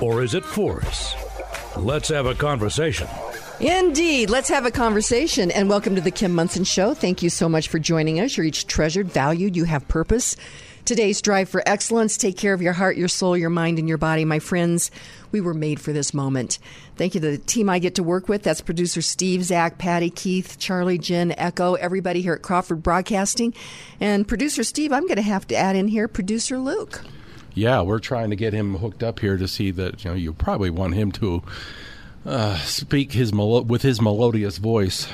or is it force? Let's have a conversation. Indeed. Let's have a conversation. And welcome to the Kim Monson Show. Thank you so much for joining us. You're each treasured, valued, you have purpose. Today's drive for excellence. Take care of your heart, your soul, your mind, and your body. My friends, we were made for this moment. Thank you to the team I get to work with. That's producer Steve, Zach, Patty, Keith, Charlie, Jen, Echo, everybody here at Crawford Broadcasting. And producer Steve, I'm going to have to add in here producer Luke. Yeah, we're trying to get him hooked up here to see that, you know, you probably want him to uh, speak his melo- with his melodious voice.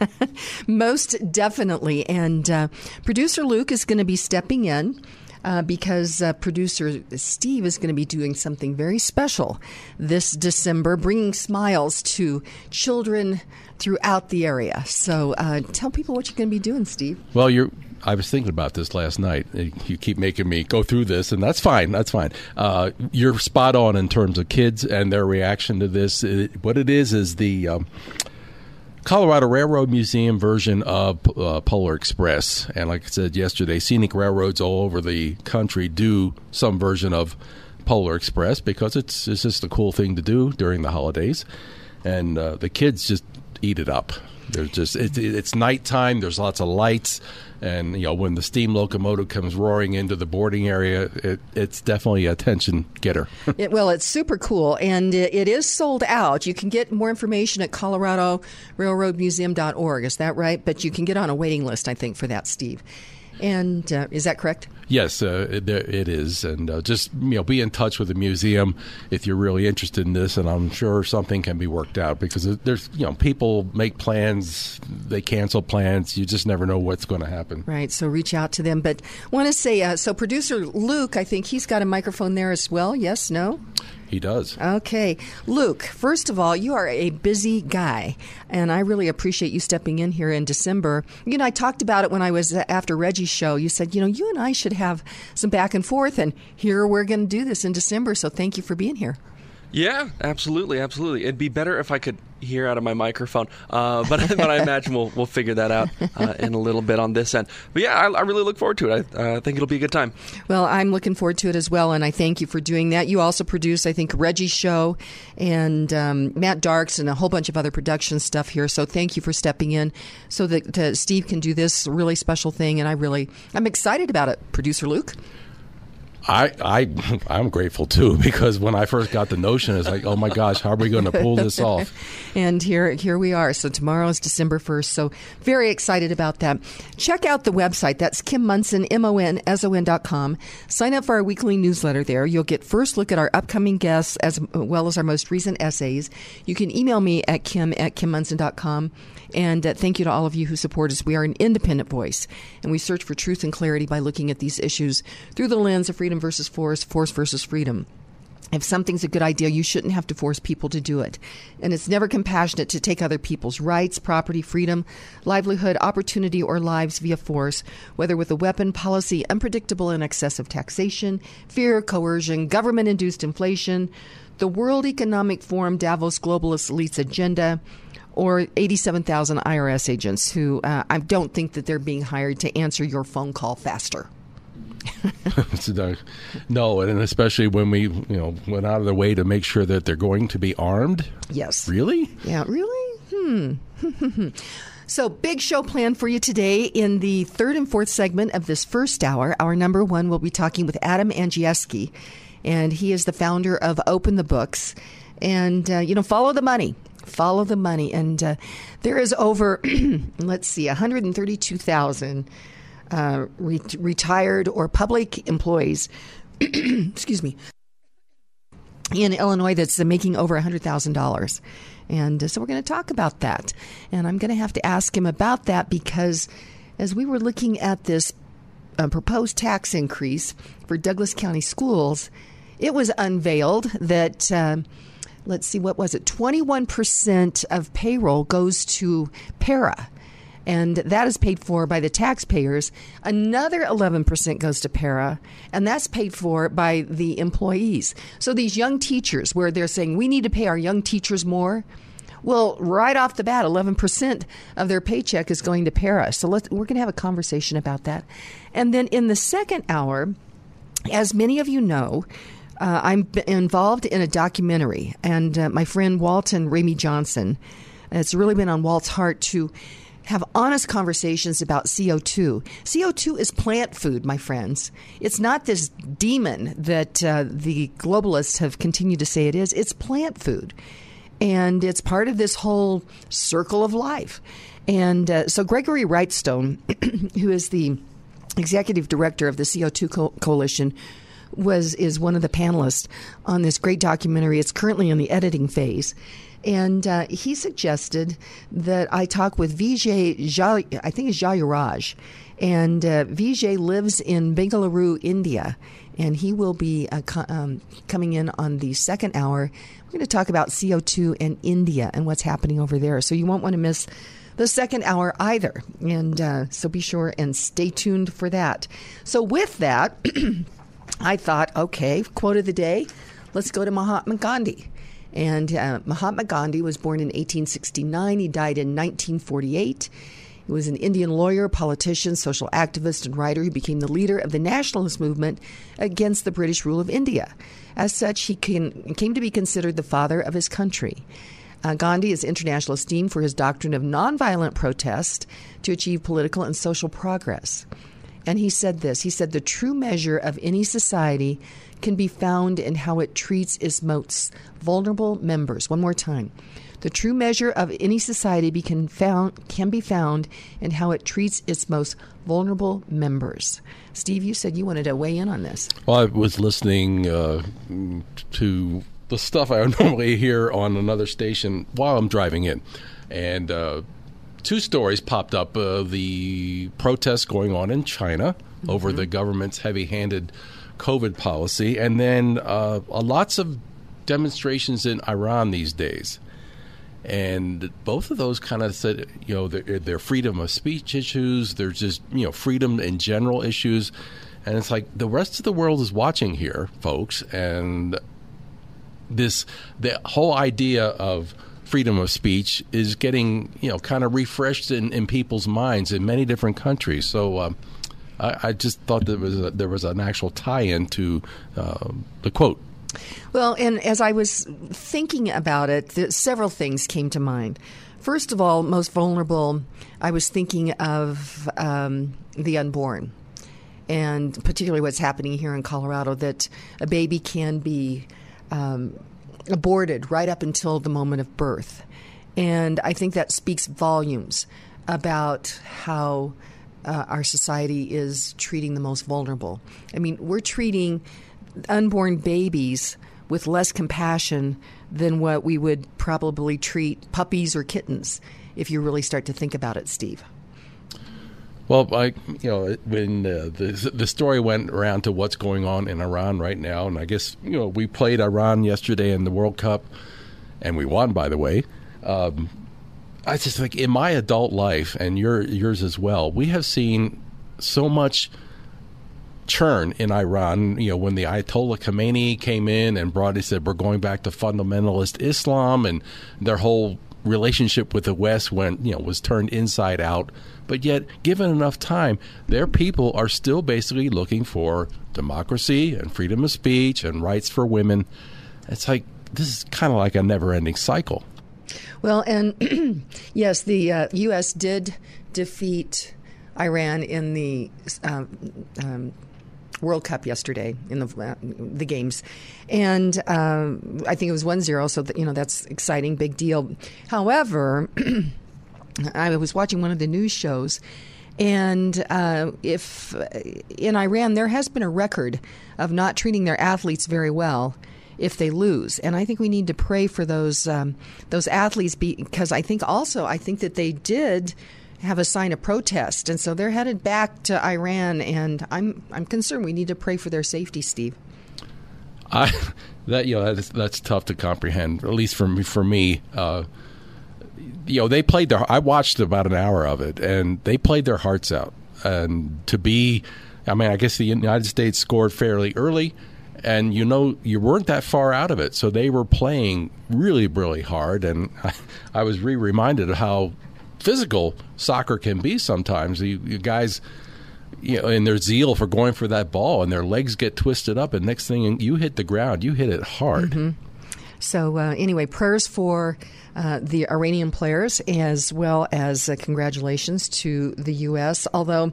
Most definitely. And uh, producer Luke is going to be stepping in. Uh, because uh, producer Steve is going to be doing something very special this December, bringing smiles to children throughout the area. So uh, tell people what you're going to be doing, Steve. Well, you're I was thinking about this last night. You keep making me go through this, and that's fine. That's fine. Uh, you're spot on in terms of kids and their reaction to this. It, what it is is the um, Colorado Railroad Museum version of uh, Polar Express. And like I said yesterday, scenic railroads all over the country do some version of Polar Express because it's, it's just a cool thing to do during the holidays. And uh, the kids just eat it up. There's just it, it's nighttime. There's lots of lights, and you know when the steam locomotive comes roaring into the boarding area, it, it's definitely a attention getter. it, well, it's super cool, and it, it is sold out. You can get more information at ColoradoRailroadMuseum.org. Is that right? But you can get on a waiting list, I think, for that, Steve. And uh, is that correct? Yes, uh, it, it is, and uh, just you know, be in touch with the museum if you're really interested in this, and I'm sure something can be worked out because there's you know people make plans, they cancel plans, you just never know what's going to happen. Right. So reach out to them. But want to say, uh, so producer Luke, I think he's got a microphone there as well. Yes, no. He does. Okay. Luke, first of all, you are a busy guy, and I really appreciate you stepping in here in December. You know, I talked about it when I was after Reggie's show. You said, you know, you and I should have some back and forth, and here we're going to do this in December, so thank you for being here. Yeah, absolutely, absolutely. It'd be better if I could hear out of my microphone, uh, but but I imagine we'll we'll figure that out uh, in a little bit on this end. But yeah, I, I really look forward to it. I uh, think it'll be a good time. Well, I'm looking forward to it as well, and I thank you for doing that. You also produce, I think, Reggie's show and um, Matt Darks and a whole bunch of other production stuff here. So thank you for stepping in so that Steve can do this really special thing, and I really I'm excited about it. Producer Luke. I, I I'm grateful too because when I first got the notion, it's like, oh my gosh, how are we going to pull this off? and here here we are. So tomorrow is December first. So very excited about that. Check out the website. That's Kim Monson M O N S O N dot com. Sign up for our weekly newsletter there. You'll get first look at our upcoming guests as well as our most recent essays. You can email me at kim at kimmonson dot com. And uh, thank you to all of you who support us. We are an independent voice, and we search for truth and clarity by looking at these issues through the lens of freedom versus force, force versus freedom. If something's a good idea, you shouldn't have to force people to do it. And it's never compassionate to take other people's rights, property, freedom, livelihood, opportunity, or lives via force, whether with a weapon, policy, unpredictable and excessive taxation, fear, coercion, government induced inflation, the World Economic Forum Davos globalist elites agenda, or 87,000 IRS agents who uh, I don't think that they're being hired to answer your phone call faster. no, and especially when we, you know, went out of their way to make sure that they're going to be armed. Yes. Really? Yeah. Really? Hmm. So, big show planned for you today in the third and fourth segment of this first hour. Our number one will be talking with Adam Andrzejewski, and he is the founder of Open the Books. And, uh, you know, follow the money. Follow the money. And uh, there is over, let's see, 132,000 uh, re- retired or public employees, excuse me, in Illinois that's making over $100,000. And uh, so we're going to talk about that. And I'm going to have to ask him about that because as we were looking at this uh, proposed tax increase for Douglas County schools, it was unveiled that. Uh, let's see, what was it? 21% of payroll goes to PERA and that is paid for by the taxpayers. Another 11% goes to PERA, and that's paid for by the employees. So these young teachers, where they're saying we need to pay our young teachers more, well, right off the bat, 11% of their paycheck is going to PERA. So let's, we're going to have a conversation about that. And then in the second hour, as many of you know, uh, I'm involved in a documentary, and uh, my friend Walton Ramey Johnson, it's really been on Walt's heart to have honest conversations about CO2. CO2 is plant food, my friends. It's not this demon that uh, the globalists have continued to say it is. It's plant food. And it's part of this whole circle of life. And uh, so, Gregory Wrightstone, who is the executive director of the CO2 Co- Coalition, was is one of the panelists on this great documentary. It's currently in the editing phase. And uh, he suggested that I talk with Vijay, Jay, I think it's Jayaraj. And uh, Vijay lives in Bengaluru, India. And he will be uh, co- um, coming in on the second hour. We're going to talk about CO2 in India and what's happening over there. So you won't want to miss the second hour either. And uh, so be sure and stay tuned for that. So, with that, I thought, okay, quote of the day, let's go to Mahatma Gandhi. And uh, Mahatma Gandhi was born in 1869. He died in 1948. He was an Indian lawyer, politician, social activist, and writer. He became the leader of the nationalist movement against the British rule of India. As such, he can, came to be considered the father of his country. Uh, Gandhi is international esteemed for his doctrine of nonviolent protest to achieve political and social progress. And he said this He said, The true measure of any society can be found in how it treats its most vulnerable members. One more time. The true measure of any society be can, found, can be found in how it treats its most vulnerable members. Steve, you said you wanted to weigh in on this. Well, I was listening uh, to the stuff I normally hear on another station while I'm driving in. And uh, two stories popped up uh, the protests going on in China mm-hmm. over the government's heavy handed COVID policy, and then uh, lots of demonstrations in Iran these days. And both of those kind of said, you know, they're, freedom of speech issues. There's just, you know, freedom in general issues. And it's like the rest of the world is watching here, folks. And this, the whole idea of freedom of speech is getting, you know, kind of refreshed in, in people's minds in many different countries. So, um, I, I just thought there was a, there was an actual tie-in to uh, the quote. Well, and as I was thinking about it, several things came to mind. First of all, most vulnerable, I was thinking of um, the unborn, and particularly what's happening here in Colorado that a baby can be um, aborted right up until the moment of birth. And I think that speaks volumes about how uh, our society is treating the most vulnerable. I mean, we're treating unborn babies with less compassion than what we would probably treat puppies or kittens if you really start to think about it, Steve. Well, I, you know, when uh, the the story went around to what's going on in Iran right now, and I guess you know we played Iran yesterday in the World Cup, and we won, by the way. Um, I just think in my adult life and your yours as well, we have seen so much churn in Iran. You know, when the Ayatollah Khomeini came in and brought, he said we're going back to fundamentalist Islam, and their whole relationship with the West went, you know, was turned inside out. But yet, given enough time, their people are still basically looking for democracy and freedom of speech and rights for women. It's like this is kind of like a never-ending cycle. Well, and yes, the uh, U.S. did defeat Iran in the um, um, World Cup yesterday in the uh, the games, and um, I think it was 1-0, So you know that's exciting, big deal. However, I was watching one of the news shows. And uh, if in Iran, there has been a record of not treating their athletes very well if they lose. And I think we need to pray for those um, those athletes because I think also I think that they did have a sign of protest, and so they're headed back to Iran. And I'm I'm concerned. We need to pray for their safety, Steve. I that you know that's, that's tough to comprehend. At least for me, for me, uh, you know, they played their. I watched about an hour of it, and they played their hearts out. And to be, I mean, I guess the United States scored fairly early, and you know, you weren't that far out of it, so they were playing really, really hard. And I, I was re reminded of how physical soccer can be sometimes. You, you guys you know, in their zeal for going for that ball, and their legs get twisted up, and next thing you hit the ground, you hit it hard. Mm-hmm. So uh, anyway, prayers for uh, the Iranian players as well as uh, congratulations to the U.S. Although.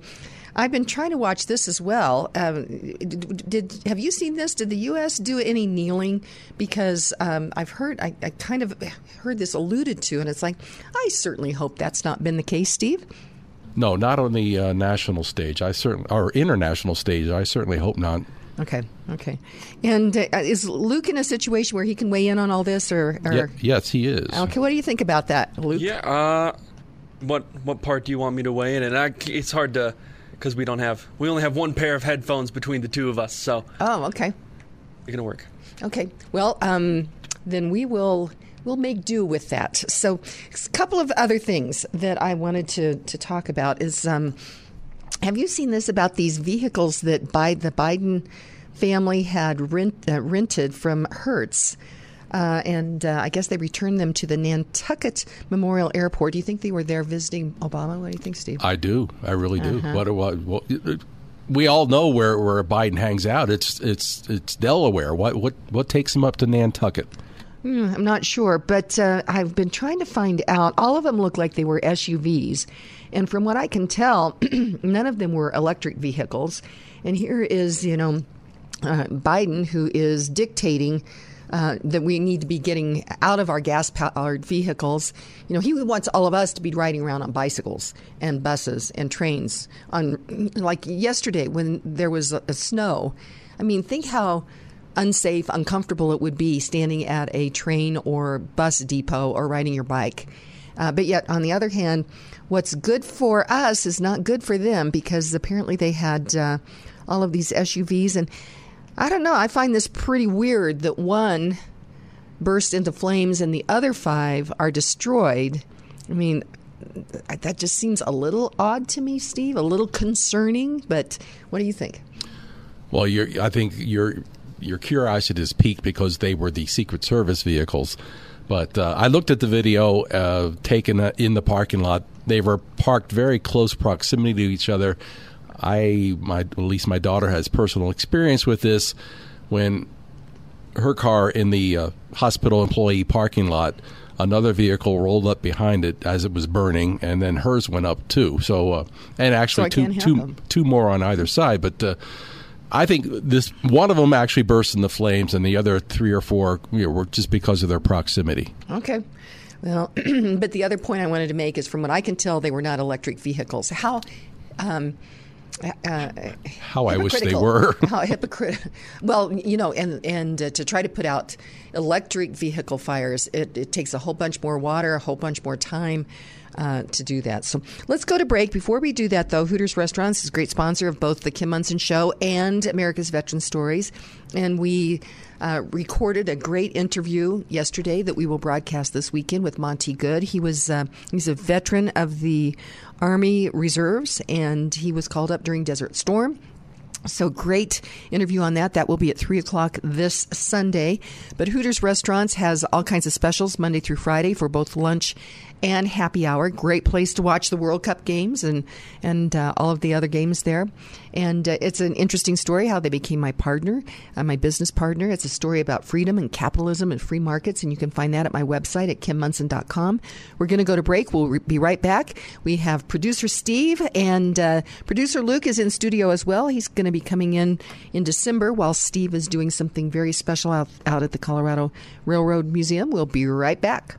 I've been trying to watch this as well. Um, did, did, have you seen this? Did the U.S. do any kneeling? Because um, I've heard, I, I, kind of heard this alluded to, and it's like I certainly hope that's not been the case, Steve. No, not on the uh, national stage. I certainly, or international stage. I certainly hope not. Okay, okay. And uh, is Luke in a situation where he can weigh in on all this, or, or? Yeah, yes, he is. Okay, what do you think about that, Luke? Yeah. Uh, what what part do you want me to weigh in? And I, it's hard to because we don't have we only have one pair of headphones between the two of us. So. Oh, okay. It's gonna work. Okay. Well, um, then we will we'll make do with that. So, a couple of other things that I wanted to, to talk about is um, have you seen this about these vehicles that by the Biden family had rent, uh, rented from Hertz? Uh, and uh, I guess they returned them to the Nantucket Memorial Airport. Do you think they were there visiting Obama? What do you think, Steve? I do. I really do. Uh-huh. What, what, what, we all know where, where Biden hangs out. It's it's it's Delaware. What what what takes him up to Nantucket? Mm, I'm not sure, but uh, I've been trying to find out. All of them look like they were SUVs. And from what I can tell, none of them were electric vehicles. And here is, you know, uh, Biden who is dictating uh, that we need to be getting out of our gas powered vehicles. You know, he wants all of us to be riding around on bicycles and buses and trains. On like yesterday when there was a, a snow. I mean, think how unsafe, uncomfortable it would be standing at a train or bus depot or riding your bike. Uh, but yet, on the other hand, what's good for us is not good for them because apparently they had uh, all of these SUVs. And I don't know, I find this pretty weird that one burst into flames and the other five are destroyed. I mean, that just seems a little odd to me, Steve, a little concerning. But what do you think? Well, I think you're your curiosity is piqued because they were the Secret Service vehicles. But uh, I looked at the video uh, taken uh, in the parking lot. They were parked very close proximity to each other. I, my, at least my daughter has personal experience with this. When her car in the uh, hospital employee parking lot, another vehicle rolled up behind it as it was burning, and then hers went up too. So, uh, and actually so two, two, two more on either side. But uh, I think this one of them actually burst into flames, and the other three or four you know, were just because of their proximity. Okay. Well, but the other point I wanted to make is, from what I can tell, they were not electric vehicles. How? Um, uh, how I wish they were. how hypocritical. Well, you know, and and uh, to try to put out electric vehicle fires, it, it takes a whole bunch more water, a whole bunch more time uh, to do that. So let's go to break. Before we do that, though, Hooters Restaurants is a great sponsor of both the Kim Monson Show and America's Veteran Stories. And we uh, recorded a great interview yesterday that we will broadcast this weekend with Monty Good. He was uh, he's a veteran of the Army Reserves, and he was called up during Desert Storm. So great interview on that. That will be at three o'clock this Sunday. But Hooters Restaurants has all kinds of specials Monday through Friday for both lunch and happy hour. Great place to watch the World Cup games and and uh, all of the other games there. And uh, it's an interesting story how they became my partner, uh, my business partner. It's a story about freedom and capitalism and free markets, and you can find that at my website at kimmonson.com. We're going to go to break. We'll re- be right back. We have producer Steve and uh, producer Luke is in studio as well. He's going to be coming in in December while Steve is doing something very special out, out at the Colorado Railroad Museum. We'll be right back.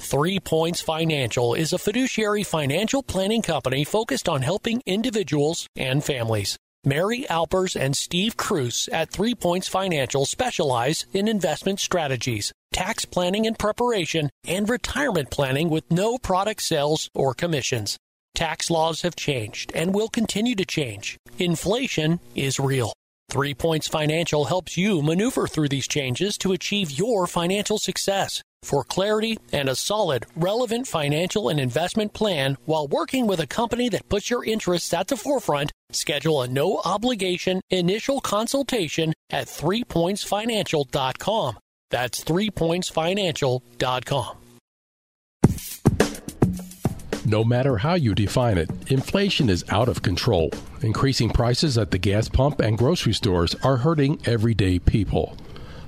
Three Points Financial is a fiduciary financial planning company focused on helping individuals and families. Mary Alpers and Steve Cruz at Three Points Financial specialize in investment strategies, tax planning and preparation, and retirement planning with no product sales or commissions. Tax laws have changed and will continue to change. Inflation is real. Three Points Financial helps you maneuver through these changes to achieve your financial success. For clarity and a solid, relevant financial and investment plan while working with a company that puts your interests at the forefront, schedule a no obligation initial consultation at threepointsfinancial.com. That's threepointsfinancial.com. No matter how you define it, inflation is out of control. Increasing prices at the gas pump and grocery stores are hurting everyday people.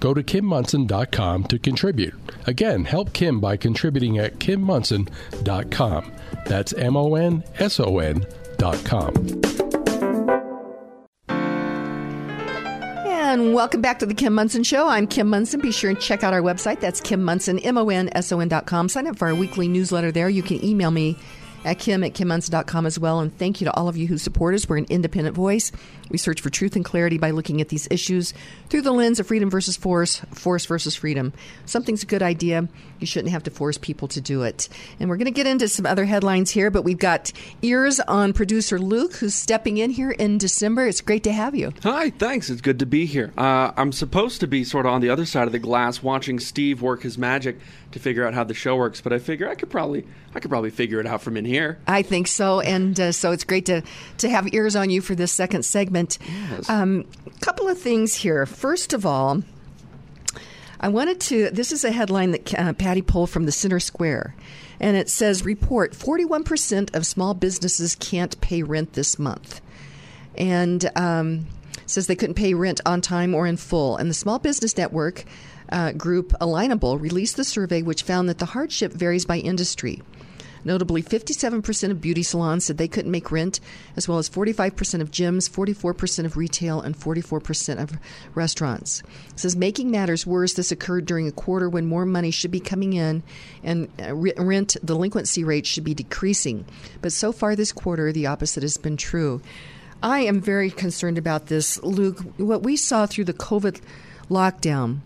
go to kimmonson.com to contribute. Again, help Kim by contributing at kimmonson.com. That's M O N S O N dot com. And welcome back to the Kim Monson Show. I'm Kim Monson. Be sure and check out our website. That's Kim Monson, M O N S O N dot com. Sign up for our weekly newsletter there. You can email me at kim at kimmonson.com as well. And thank you to all of you who support us. We're an independent voice. We search for truth and clarity by looking at these issues through the lens of freedom versus force, force versus freedom. Something's a good idea. You shouldn't have to force people to do it. And we're going to get into some other headlines here, but we've got ears on producer Luke, who's stepping in here in December. It's great to have you. Hi, thanks. It's good to be here. Uh, I'm supposed to be sort of on the other side of the glass, watching Steve work his magic to figure out how the show works. But I figure I could probably, I could probably figure it out from in here. I think so, and uh, so it's great to to have ears on you for this second segment. Yes. Um, couple of things here. First of all, I wanted to. This is a headline that uh, Patty pulled from the Center Square, and it says: "Report: Forty-one percent of small businesses can't pay rent this month," and um, says they couldn't pay rent on time or in full. And the Small Business Network uh, group Alignable released the survey, which found that the hardship varies by industry. Notably, 57% of beauty salons said they couldn't make rent, as well as 45% of gyms, 44% of retail, and 44% of restaurants. It says, making matters worse, this occurred during a quarter when more money should be coming in and uh, rent delinquency rates should be decreasing. But so far this quarter, the opposite has been true. I am very concerned about this, Luke. What we saw through the COVID lockdown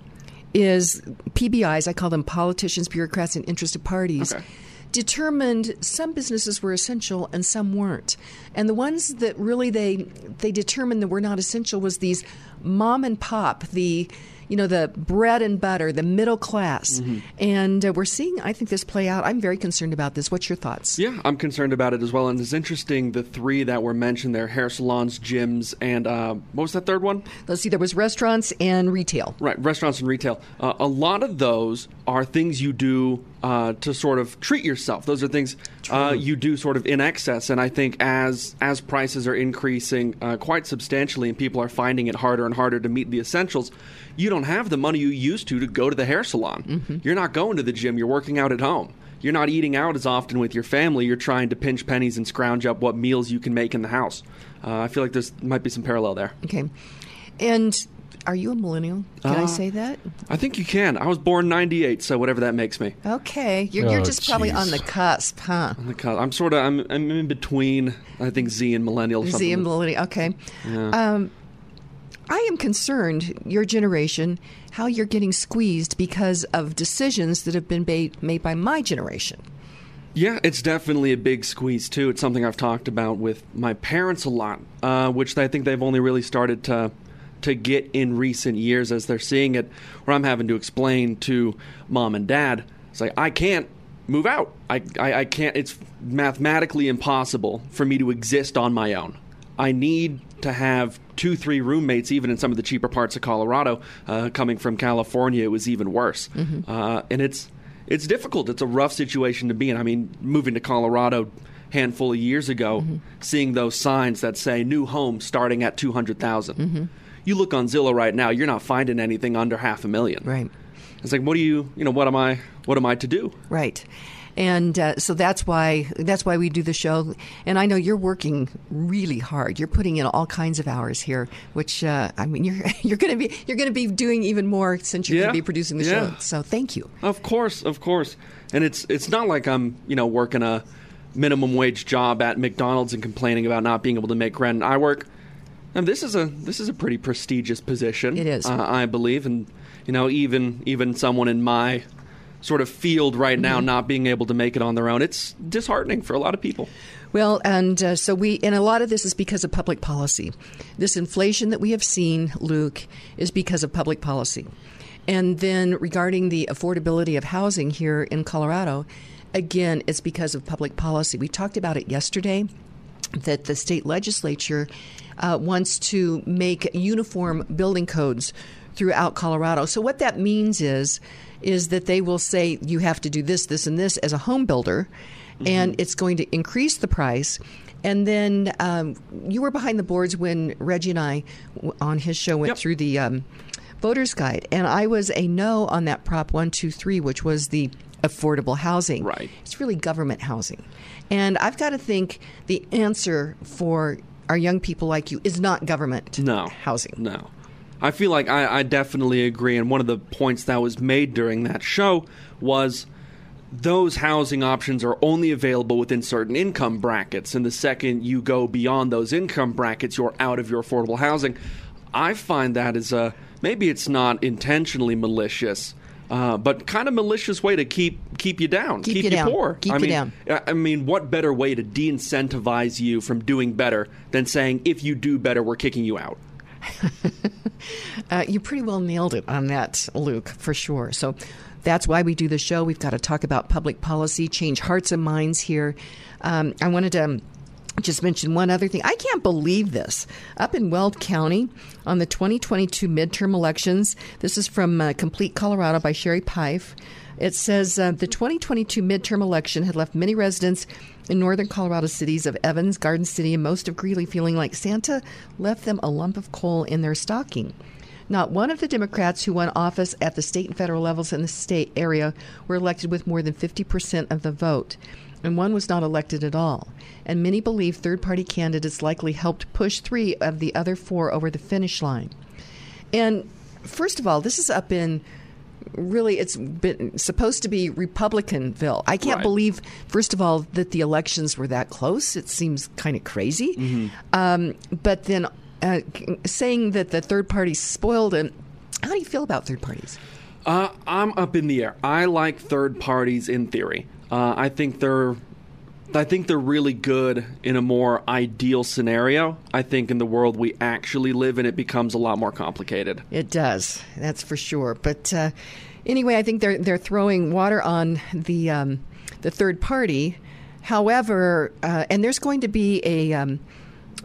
is PBIs, I call them politicians, bureaucrats, and interested parties. Okay determined some businesses were essential and some weren't. And the ones that really they they determined that were not essential was these mom and pop, the you know the bread and butter, the middle class, Mm-hmm. and uh, we're seeing. I think this play out. I'm very concerned about this. What's your thoughts? Yeah, I'm concerned about it as well. And it's interesting the three that were mentioned there: hair salons, gyms, and uh, what was that third one? Let's see. There was restaurants and retail. Right, restaurants and retail. Uh, a lot of those are things you do uh, to sort of treat yourself. Those are things uh, you do sort of in excess. And I think as as prices are increasing uh, quite substantially, and people are finding it harder and harder to meet the essentials, you don't have the money you used to to go to the hair salon. You're not going to the gym. You're working out at home. You're not eating out as often with your family. You're trying to pinch pennies and scrounge up what meals you can make in the house. Uh, I feel like there's might be some parallel there. Okay, and are you a millennial? Can I Uh, say that? I think you can. I was born '98, so whatever that makes me. Okay, you're, you're Oh, just probably on the cusp, huh? On the cusp. I'm sort of I'm, I'm in between. I think Z and millennial. or Z and millennial. Okay. Um, I am concerned, your generation, how you're getting squeezed because of decisions that have been made, made by my generation. Yeah, it's definitely a big squeeze too. It's something I've talked about with my parents a lot, uh, which I think they've only really started to to get in recent years as they're seeing it. Where I'm having to explain to mom and dad, it's like I can't move out. I, I, I can't. It's mathematically impossible for me to exist on my own. I need to have two, three roommates, even in some of the cheaper parts of Colorado. Uh, coming from California, it was even worse, uh, and it's it's difficult. It's a rough situation to be in. I mean, moving to Colorado handful of years ago, seeing those signs that say new home starting at two You look on Zillow right now, you're not finding anything under half a million. Right. It's like, what do you, you know, what am I, what am I to do? Right. and uh, so that's why that's why we do the show. And I know you're working really hard. You're putting in all kinds of hours here, which uh, I mean, you're you're going to be you're going to be doing even more since you're Yeah. going to be producing the Yeah. show. So thank you. Of course, of course. And it's it's not like I'm, you know, working a minimum wage job at McDonald's and complaining about not being able to make rent. I work and this is a this is a pretty prestigious position. It is. uh, I believe, and you know, even even someone in my sort of field right Mm-hmm. now not being able to make it on their own, it's disheartening for a lot of people. Well, and uh, so we, and a lot of this is because of public policy. This inflation that we have seen, Luke, is because of public policy. And then regarding the affordability of housing here in Colorado, again, it's because of public policy. We talked about it yesterday that the state legislature uh, wants to make uniform building codes throughout Colorado. So what that means is is that they will say you have to do this, this, and this as a home builder, and it's going to increase the price. And then um, you were behind the boards when Reggie and I on his show, went Yep. through the um, voters guide, and I was a no on that Prop One Two Three, which was the affordable housing. Right. It's really government housing. And I've got to think the answer for our young people like you is not government No housing. No, I feel like I, I definitely agree. And one of the points that was made during that show was those housing options are only available within certain income brackets. And the second you go beyond those income brackets, you're out of your affordable housing. I find that as a maybe it's not intentionally malicious. Uh, but kind of malicious way to keep keep you down, Keep you down. poor. Keep I you mean, down. I I mean, what better way to de-incentivize you from doing better than saying if you do better, we're kicking you out? Uh, you pretty well nailed it on that, Luke, for sure. So that's why we do the show. We've got to talk about public policy, change hearts and minds here. Um, I wanted to. Just mention one other thing. I can't believe this. Up in Weld County on the 2022 midterm elections, this is from uh, Complete Colorado by Sherrie Peif. It says uh, the 2022 midterm election had left many residents in northern Colorado cities of Evans, Garden City, and most of Greeley feeling like Santa left them a lump of coal in their stocking. Not one of the Democrats who won office at the state and federal levels in the state area were elected with more than 50% of the vote, and one was not elected at all. And many believe third party candidates likely helped push three of the other four over the finish line. And first of all, this is up in really it's been supposed to be Republicanville. I can't Right. believe, first of all, that the elections were that close. It seems kind of crazy. Um, but then uh, saying that the third party spoiled it. How do you feel about third parties? Uh, I'm up in the air. I like third parties in theory. Uh, I think they're, I think they're really good in a more ideal scenario. I think in the world we actually live in, it becomes a lot more complicated. It does, that's for sure. But uh, anyway, I think they're they're throwing water on the um, the third party. However, uh, and there's going to be a um,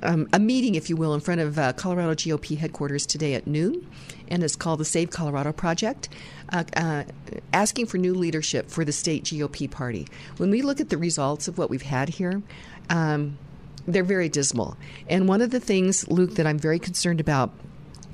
um, a meeting, if you will, in front of uh, Colorado GOP headquarters today at noon, and it's called the Save Colorado Project, uh, uh, asking for new leadership for the state GOP party. When we look at the results of what we've had here. Um, they're very dismal. And one of the things, Luke, that I'm very concerned about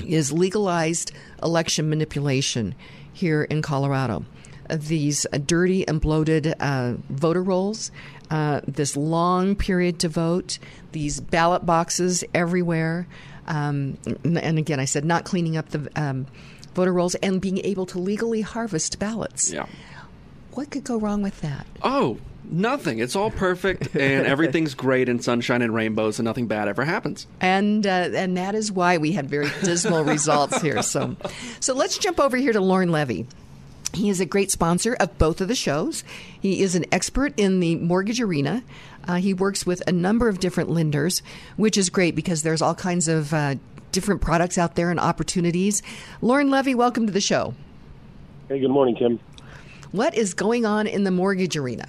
is legalized election manipulation here in Colorado. These dirty and bloated uh, voter rolls, uh, this long period to vote, these ballot boxes everywhere. Um, and and again, I said not cleaning up the um, voter rolls and being able to legally harvest ballots. Yeah. What could go wrong with that? Oh, nothing. It's all perfect and everything's great and sunshine and rainbows and nothing bad ever happens. and uh, and that is why we had very dismal results here. So, so let's jump over here to Lauren Levy. He is a great sponsor of both of the shows. He is an expert in the mortgage arena. Uh, he works with a number of different lenders, which is great because there's all kinds of uh, different products out there and opportunities. Lauren Levy, welcome to the show. Hey, good morning, Kim. What is going on in the mortgage arena?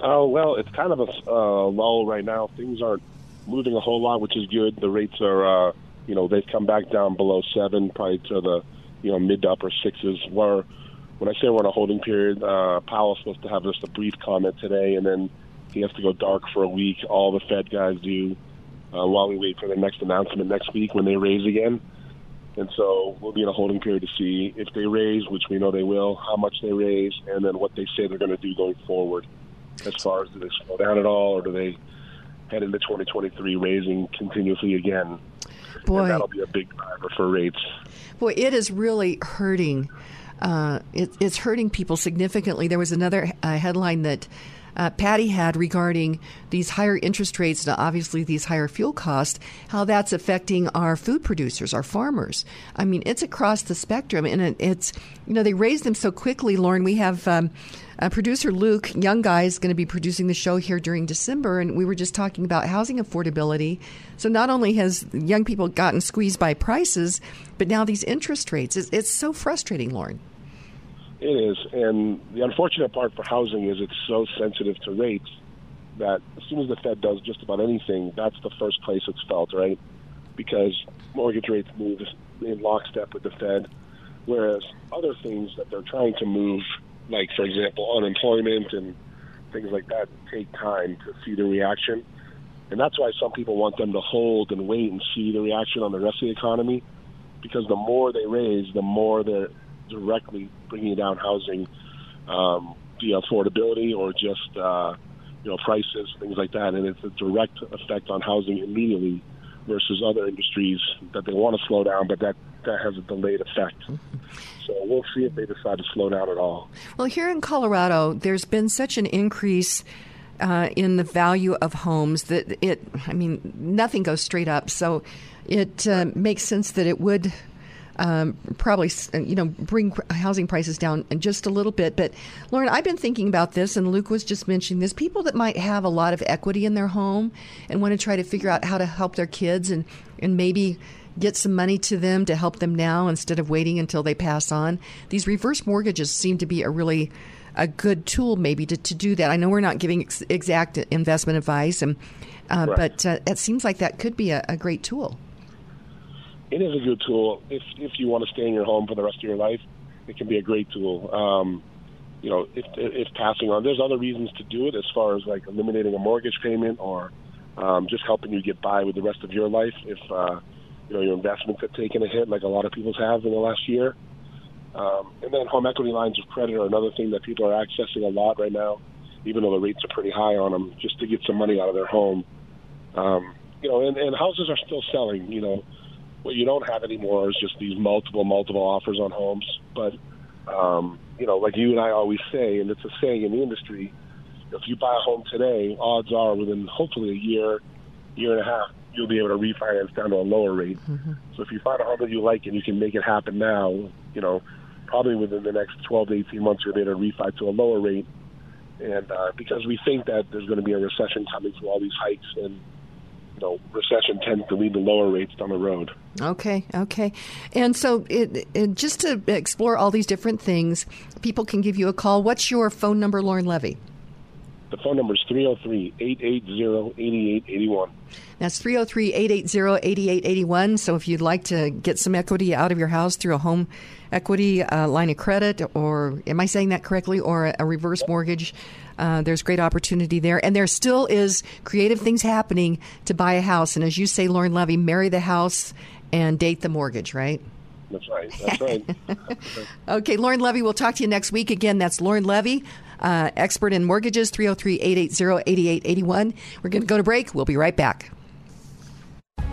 Oh, well, it's kind of a uh, lull right now. Things aren't moving a whole lot, which is good. The rates are, uh, you know, they've come back down below seven, probably to the, you know, mid to upper sixes. Where, when I say we're in a holding period, uh, Powell's supposed to have just a brief comment today, and then he has to go dark for a week. All the Fed guys do uh, while we wait for the next announcement next week when they raise again. And so we'll be in a holding period to see if they raise, which we know they will, how much they raise, and then what they say they're going to do going forward. As far as do they slow down at all, or do they head into 2023 raising continuously again? Boy, and that'll be a big driver for rates. Boy, it is really hurting. Uh, it, it's hurting people significantly. There was another uh, headline that uh, Patty had regarding these higher interest rates and obviously these higher fuel costs, how that's affecting our food producers, our farmers. I mean, it's across the spectrum, and it, it's you know they raised them so quickly. Lauren, we have. Um, uh, producer Luke, young guy, is going to be producing the show here during December, and we were just talking about housing affordability. So not only has young people gotten squeezed by prices, but now these interest rates. It's, it's so frustrating, Lauren. It is, and the unfortunate part for housing is it's so sensitive to rates that as soon as the Fed does just about anything, that's the first place it's felt, right? Because mortgage rates move in lockstep with the Fed, whereas other things that they're trying to move, like for example unemployment and things like that, take time to see the reaction, and that's why some people want them to hold and wait and see the reaction on the rest of the economy, because the more they raise, the more they're directly bringing down housing um, via affordability or just uh, you know prices, things like that, and it's a direct effect on housing immediately versus other industries that they want to slow down, but that that has a delayed effect. So we'll see if they decide to slow down at all. Well, here in Colorado, there's been such an increase. Uh, in the value of homes, that it, I mean, nothing goes straight up. So it uh, makes sense that it would um, probably you know bring housing prices down in just a little bit. But Lauren, I've been thinking about this, and Luke was just mentioning this. People that might have a lot of equity in their home and want to try to figure out how to help their kids and and maybe get some money to them to help them now instead of waiting until they pass on. These reverse mortgages seem to be a really a good tool maybe to, to do that. I know we're not giving ex- exact investment advice, and uh, right. but uh, it seems like that could be a, a great tool it is a good tool if if you want to stay in your home for the rest of your life. It can be a great tool. Um, you know, if if passing on, there's other reasons to do it as far as like eliminating a mortgage payment or um, just helping you get by with the rest of your life. If uh, you know your investments have taken a hit, like a lot of people's have in the last year. Um, and then home equity lines of credit are another thing that people are accessing a lot right now, even though the rates are pretty high on them, just to get some money out of their home. Um, you know, and, and houses are still selling. You know, what you don't have anymore is just these multiple, multiple offers on homes. But, um, you know, like you and I always say, and it's a saying in the industry, if you buy a home today, odds are within hopefully a year, year and a half, you'll be able to refinance down to a lower rate. Mm-hmm. So if you find a home that you like and you can make it happen now, you know, probably within the next 12 to 18 months, you'll be able to refi to a lower rate. And uh, because we think that there's going to be a recession coming through all these hikes and you know, recession tends to lead to lower rates down the road. Okay, okay. And so, it, it, just to explore all these different things, people can give you a call. What's your phone number, Lauren Levy? The phone number is 303 880 8881. That's 303 880 8881. So if you'd like to get some equity out of your house through a home equity uh, line of credit, or am I saying that correctly, or a, a reverse mortgage, uh, there's great opportunity there. And there still is creative things happening to buy a house. And as you say, Lauren Levy, marry the house and date the mortgage, right? That's right. That's right. okay, Lauren Levy, we'll talk to you next week. Again, that's Lauren Levy, uh, expert in mortgages, 303 880 8881. We're going to go to break. We'll be right back.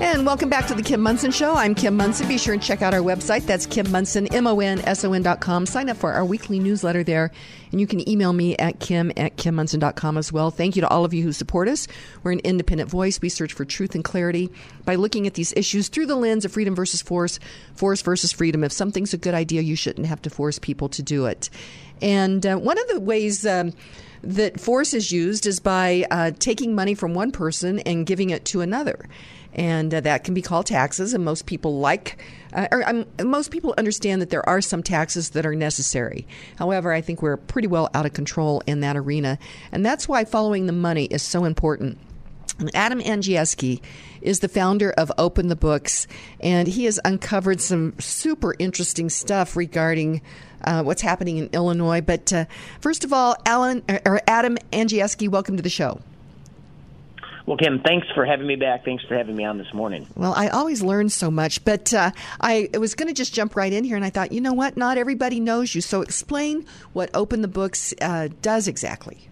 And welcome back to the Kim Monson Show. I'm Kim Monson. Be sure and check out our website. That's Kim Monson, M-O-N-S-O-N dot com. Sign up for our weekly newsletter there. And you can email me at kim at kimmonson.com as well. Thank you to all of you who support us. We're an independent voice. We search for truth and clarity by looking at these issues through the lens of freedom versus force, force versus freedom. If something's a good idea, you shouldn't have to force people to do it. And uh, one of the ways... Um, that force is used is by uh, taking money from one person and giving it to another and uh, that can be called taxes. And most people like, uh, or um, most people understand that there are some taxes that are necessary. However, I think we're pretty well out of control in that arena, and that's why following the money is so important. Adam Andrzejewski is the founder of Open the Books, and he has uncovered some super interesting stuff regarding uh, what's happening in Illinois. But uh, first of all, Alan or Adam Andrzejewski, welcome to the show. Well, Kim, thanks for having me back. Thanks for having me on this morning. Well, I always learn so much, but uh, I was going to just jump right in here, and I thought, you know what? Not everybody knows you. So explain what Open the Books uh, does exactly.